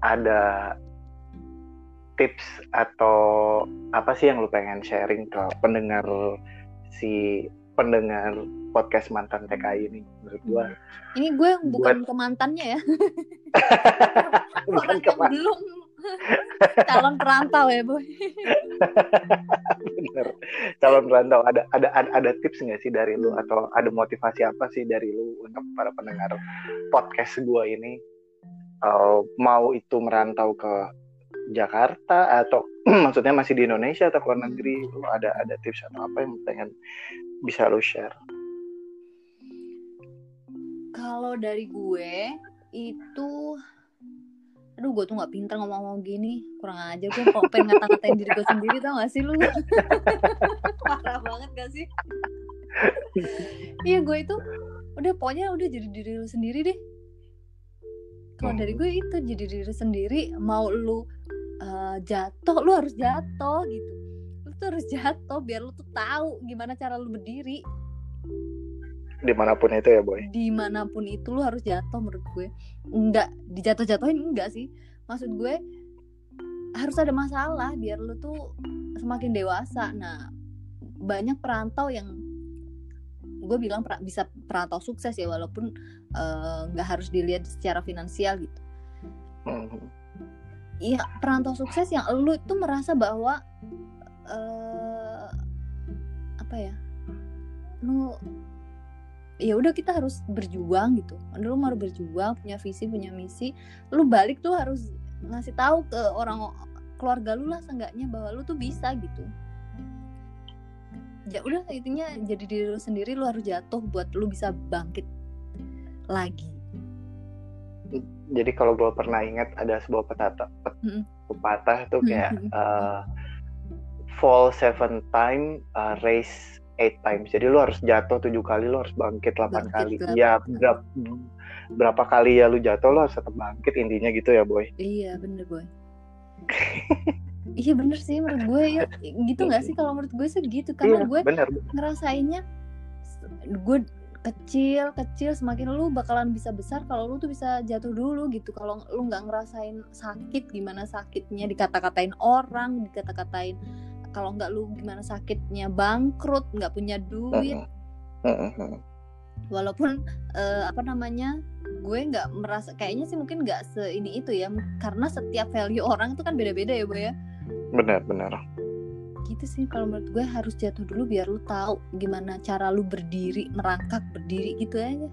ada tips atau apa sih yang lu pengen sharing ke pendengar si pendengar podcast mantan TKI ini menurut gua. Ini gue bukan ke mantannya ya. Bukan orang ke yang belum. Calon perantau ya boy bener. Calon perantau. Ada ada ada, ada tips nggak sih dari lu? Atau ada motivasi apa sih dari lu untuk para pendengar podcast gua ini? Eh, mau itu merantau ke Jakarta atau maksudnya masih di Indonesia atau ke luar negeri? Lu ada ada tips atau apa yang pengen bisa lu share? Kalau dari gue itu aduh gue tuh nggak pinter ngomong-ngomong gini. Kurang aja gue kok pengen ngata-ngatain diri gue sendiri tau gak sih lu? Parah banget gak sih? Iya gue itu udah pokoknya udah jadi diri lu sendiri deh. Kalau dari gue itu jadi diri sendiri mau lu eh, jatuh lu harus jatuh gitu. lu tuh harus jatuh biar lu tuh tahu gimana cara lu berdiri. Di mana pun itu ya boy. Di mana pun itu lu harus jatuh menurut gue. Enggak dijatuh-jatuhin enggak sih. Maksud gue harus ada masalah biar lu tuh semakin dewasa. Nah banyak perantau yang gue bilang pra- bisa perantau sukses ya walaupun eh, nggak harus dilihat secara finansial gitu. Mhm. Iya perantau sukses yang lu itu merasa bahwa eh apa ya? Lu ya udah kita harus berjuang gitu. Lu mau berjuang punya visi punya misi lu balik tuh harus ngasih tahu ke orang keluarga lu lah seenggaknya bahwa lu tuh bisa gitu. Ya udah intinya jadi diri lu sendiri lu harus jatuh buat lu bisa bangkit lagi. Jadi kalau gue pernah ingat ada sebuah pepatah mm pepatah tuh kayak mm -hmm. uh, fall seven time uh, raise eight times. Jadi lu harus jatuh tujuh kali lu harus bangkit delapan kali. ya berapa berapa kali ya lu jatuh lu harus tetap bangkit intinya gitu ya boy. Iya bener boy. Iya bener sih menurut gue ya gitu nggak sih. kalau menurut gue sih gitu karena iya, gue bener. ngerasainnya gue kecil kecil semakin lu bakalan bisa besar kalau lu tuh bisa jatuh dulu gitu. Kalau lu nggak ngerasain sakit gimana sakitnya dikata-katain orang dikata-katain kalau nggak lu gimana sakitnya bangkrut nggak punya duit. Walaupun uh, apa namanya gue nggak merasa kayaknya sih mungkin nggak se ini itu ya karena setiap value orang itu kan beda-beda ya bu ya. Benar benar. Gitu sih kalau menurut gue harus jatuh dulu biar lu tahu gimana cara lu berdiri merangkak berdiri gitu aja.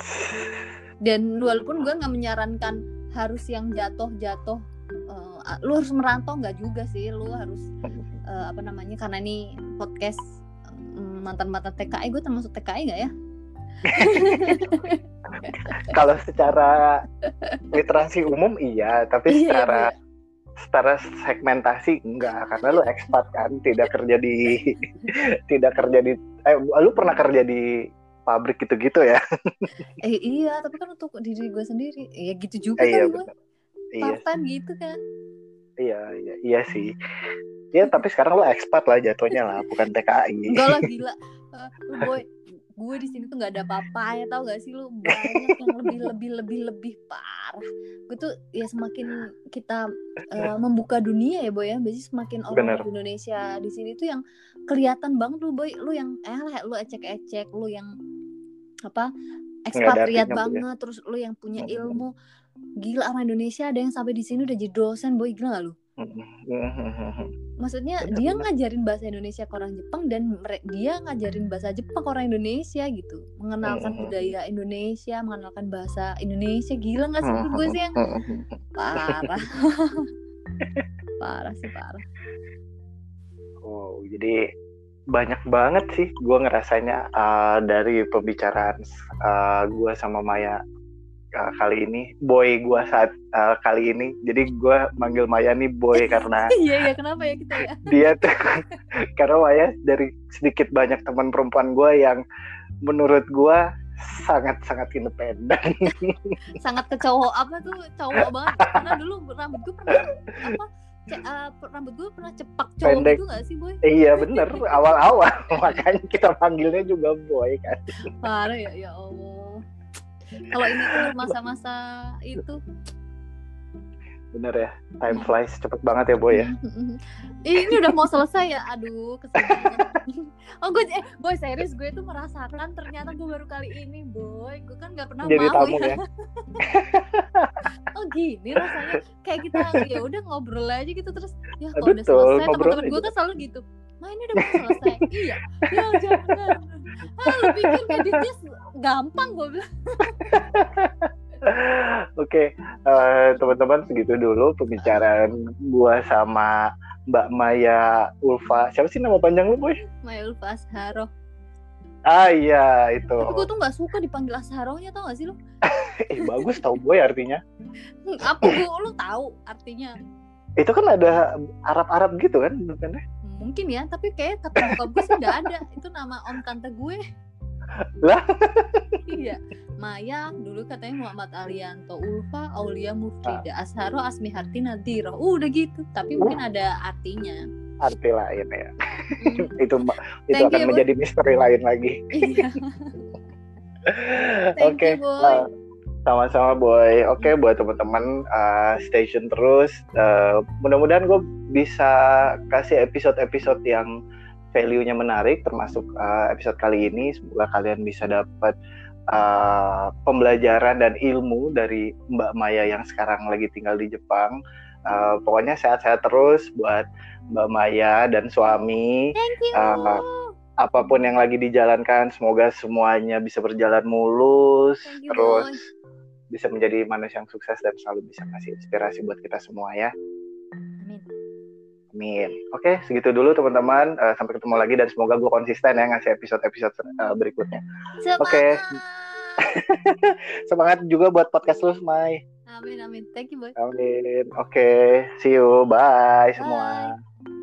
Dan walaupun gue nggak menyarankan harus yang jatuh-jatuh uh, lu harus merantau nggak juga sih lu harus uh, apa namanya karena ini podcast um, mantan-mantan TKI gue termasuk TKI nggak ya? Kalau secara literasi umum iya. Tapi iya, secara iya. secara segmentasi enggak. Karena lu ekspat kan tidak kerja di tidak kerja di eh lu pernah kerja di pabrik gitu-gitu ya? Eh iya. Tapi kan untuk diri gue sendiri ya gitu juga eh, iya, kan gue iya. gitu kan? Iya iya iya sih. Ya tapi sekarang lo ekspat lah jatuhnya lah bukan TKI enggak lah gila. Uh, boy gue di sini tuh nggak ada apa-apa ya tau gak sih? Lu banyak yang lebih lebih lebih lebih parah. Gue tuh ya semakin kita uh, membuka dunia ya boy ya. Biasanya semakin orang Bener. di Indonesia di sini tuh yang kelihatan banget lu boy. Lu yang eh lu ecek-ecek lu yang apa ekspatriat banget ya. terus lu yang punya ilmu gila orang Indonesia ada yang sampai di sini udah jadi dosen boy. Gila gak lu? Maksudnya dia ngajarin bahasa Indonesia ke orang Jepang dan dia ngajarin bahasa Jepang ke orang Indonesia gitu, mengenalkan budaya Indonesia, mengenalkan bahasa Indonesia. Gila nggak sih gue sih yang parah, parah sih parah. Oh, jadi banyak banget sih gue ngerasanya uh, dari pembicaraan uh, gue sama Maya uh, kali ini boy gue saat uh, kali ini. Jadi gue manggil Maya nih boy karena iya iya kenapa ya kita ya? dia tuh karena Maya dari sedikit banyak teman perempuan gue yang menurut gue sangat sangat independen. Sangat kecowok apa tuh? Cowok banget. Karena dulu rambut gue pernah apa uh, rambut gue pernah cepak cowok Pendek. gitu gak sih boy? Iya bener. Awal-awal. Makanya kita panggilnya juga boy kan. Parah ya ya Allah kalau ini tuh masa-masa itu bener ya time flies cepet banget ya boy ya. Ini udah mau selesai ya? Aduh kesel oh gue eh boy serius gue tuh merasakan ternyata gue baru kali ini boy. Gue kan nggak pernah Jadi mau tamu ya, ya. oh gini rasanya. Kayak kita ya udah ngobrol aja gitu terus ya kalau udah selesai teman-teman gue kan selalu gitu nah ini udah mau selesai. Iya. Ya jangan. Ah lu pikir editnya gampang gue bilang Oke, okay, uh, eh, teman-teman segitu dulu pembicaraan gua sama Mbak Maya Ulfa. Siapa sih nama panjang lu, Boy? Maya Ulfa Asharo. Ah iya itu. Tapi gue tuh nggak suka dipanggil Asharohnya tau gak sih lu? eh bagus tau boy artinya. Apa gue lu tahu artinya? Itu kan ada Arab-Arab gitu kan bukannya? mungkin ya tapi kayak kata bokap gue sih udah ada itu nama om tante gue lah iya Maya dulu katanya Muhammad Alianto Ulfa Aulia Mufrida ah. Asharo Asmi Harti Nadiro uh, udah gitu tapi mungkin ada artinya arti lain ya hmm. itu itu Thank akan you, menjadi misteri lain lagi iya. oke okay. Sama-sama boy. Oke okay, buat teman-teman uh, station terus. Uh, mudah-mudahan gue bisa kasih episode-episode yang value-nya menarik, termasuk uh, episode kali ini. Semoga kalian bisa dapat uh, pembelajaran dan ilmu dari Mbak Maya yang sekarang lagi tinggal di Jepang. Uh, pokoknya sehat-sehat terus buat Mbak Maya dan suami. Thank you. Uh, apa pun yang lagi dijalankan semoga semuanya bisa berjalan mulus Thank you, terus bisa menjadi manusia yang sukses dan selalu bisa kasih inspirasi buat kita semua ya. Amin oke segitu dulu teman-teman Eh, sampai ketemu lagi dan semoga gue konsisten ya ngasih episode-episode eh, berikutnya. Oke. semangat juga buat podcast lu Mai Amin amin. Thank you boy. amin oke see you bye semua Bye.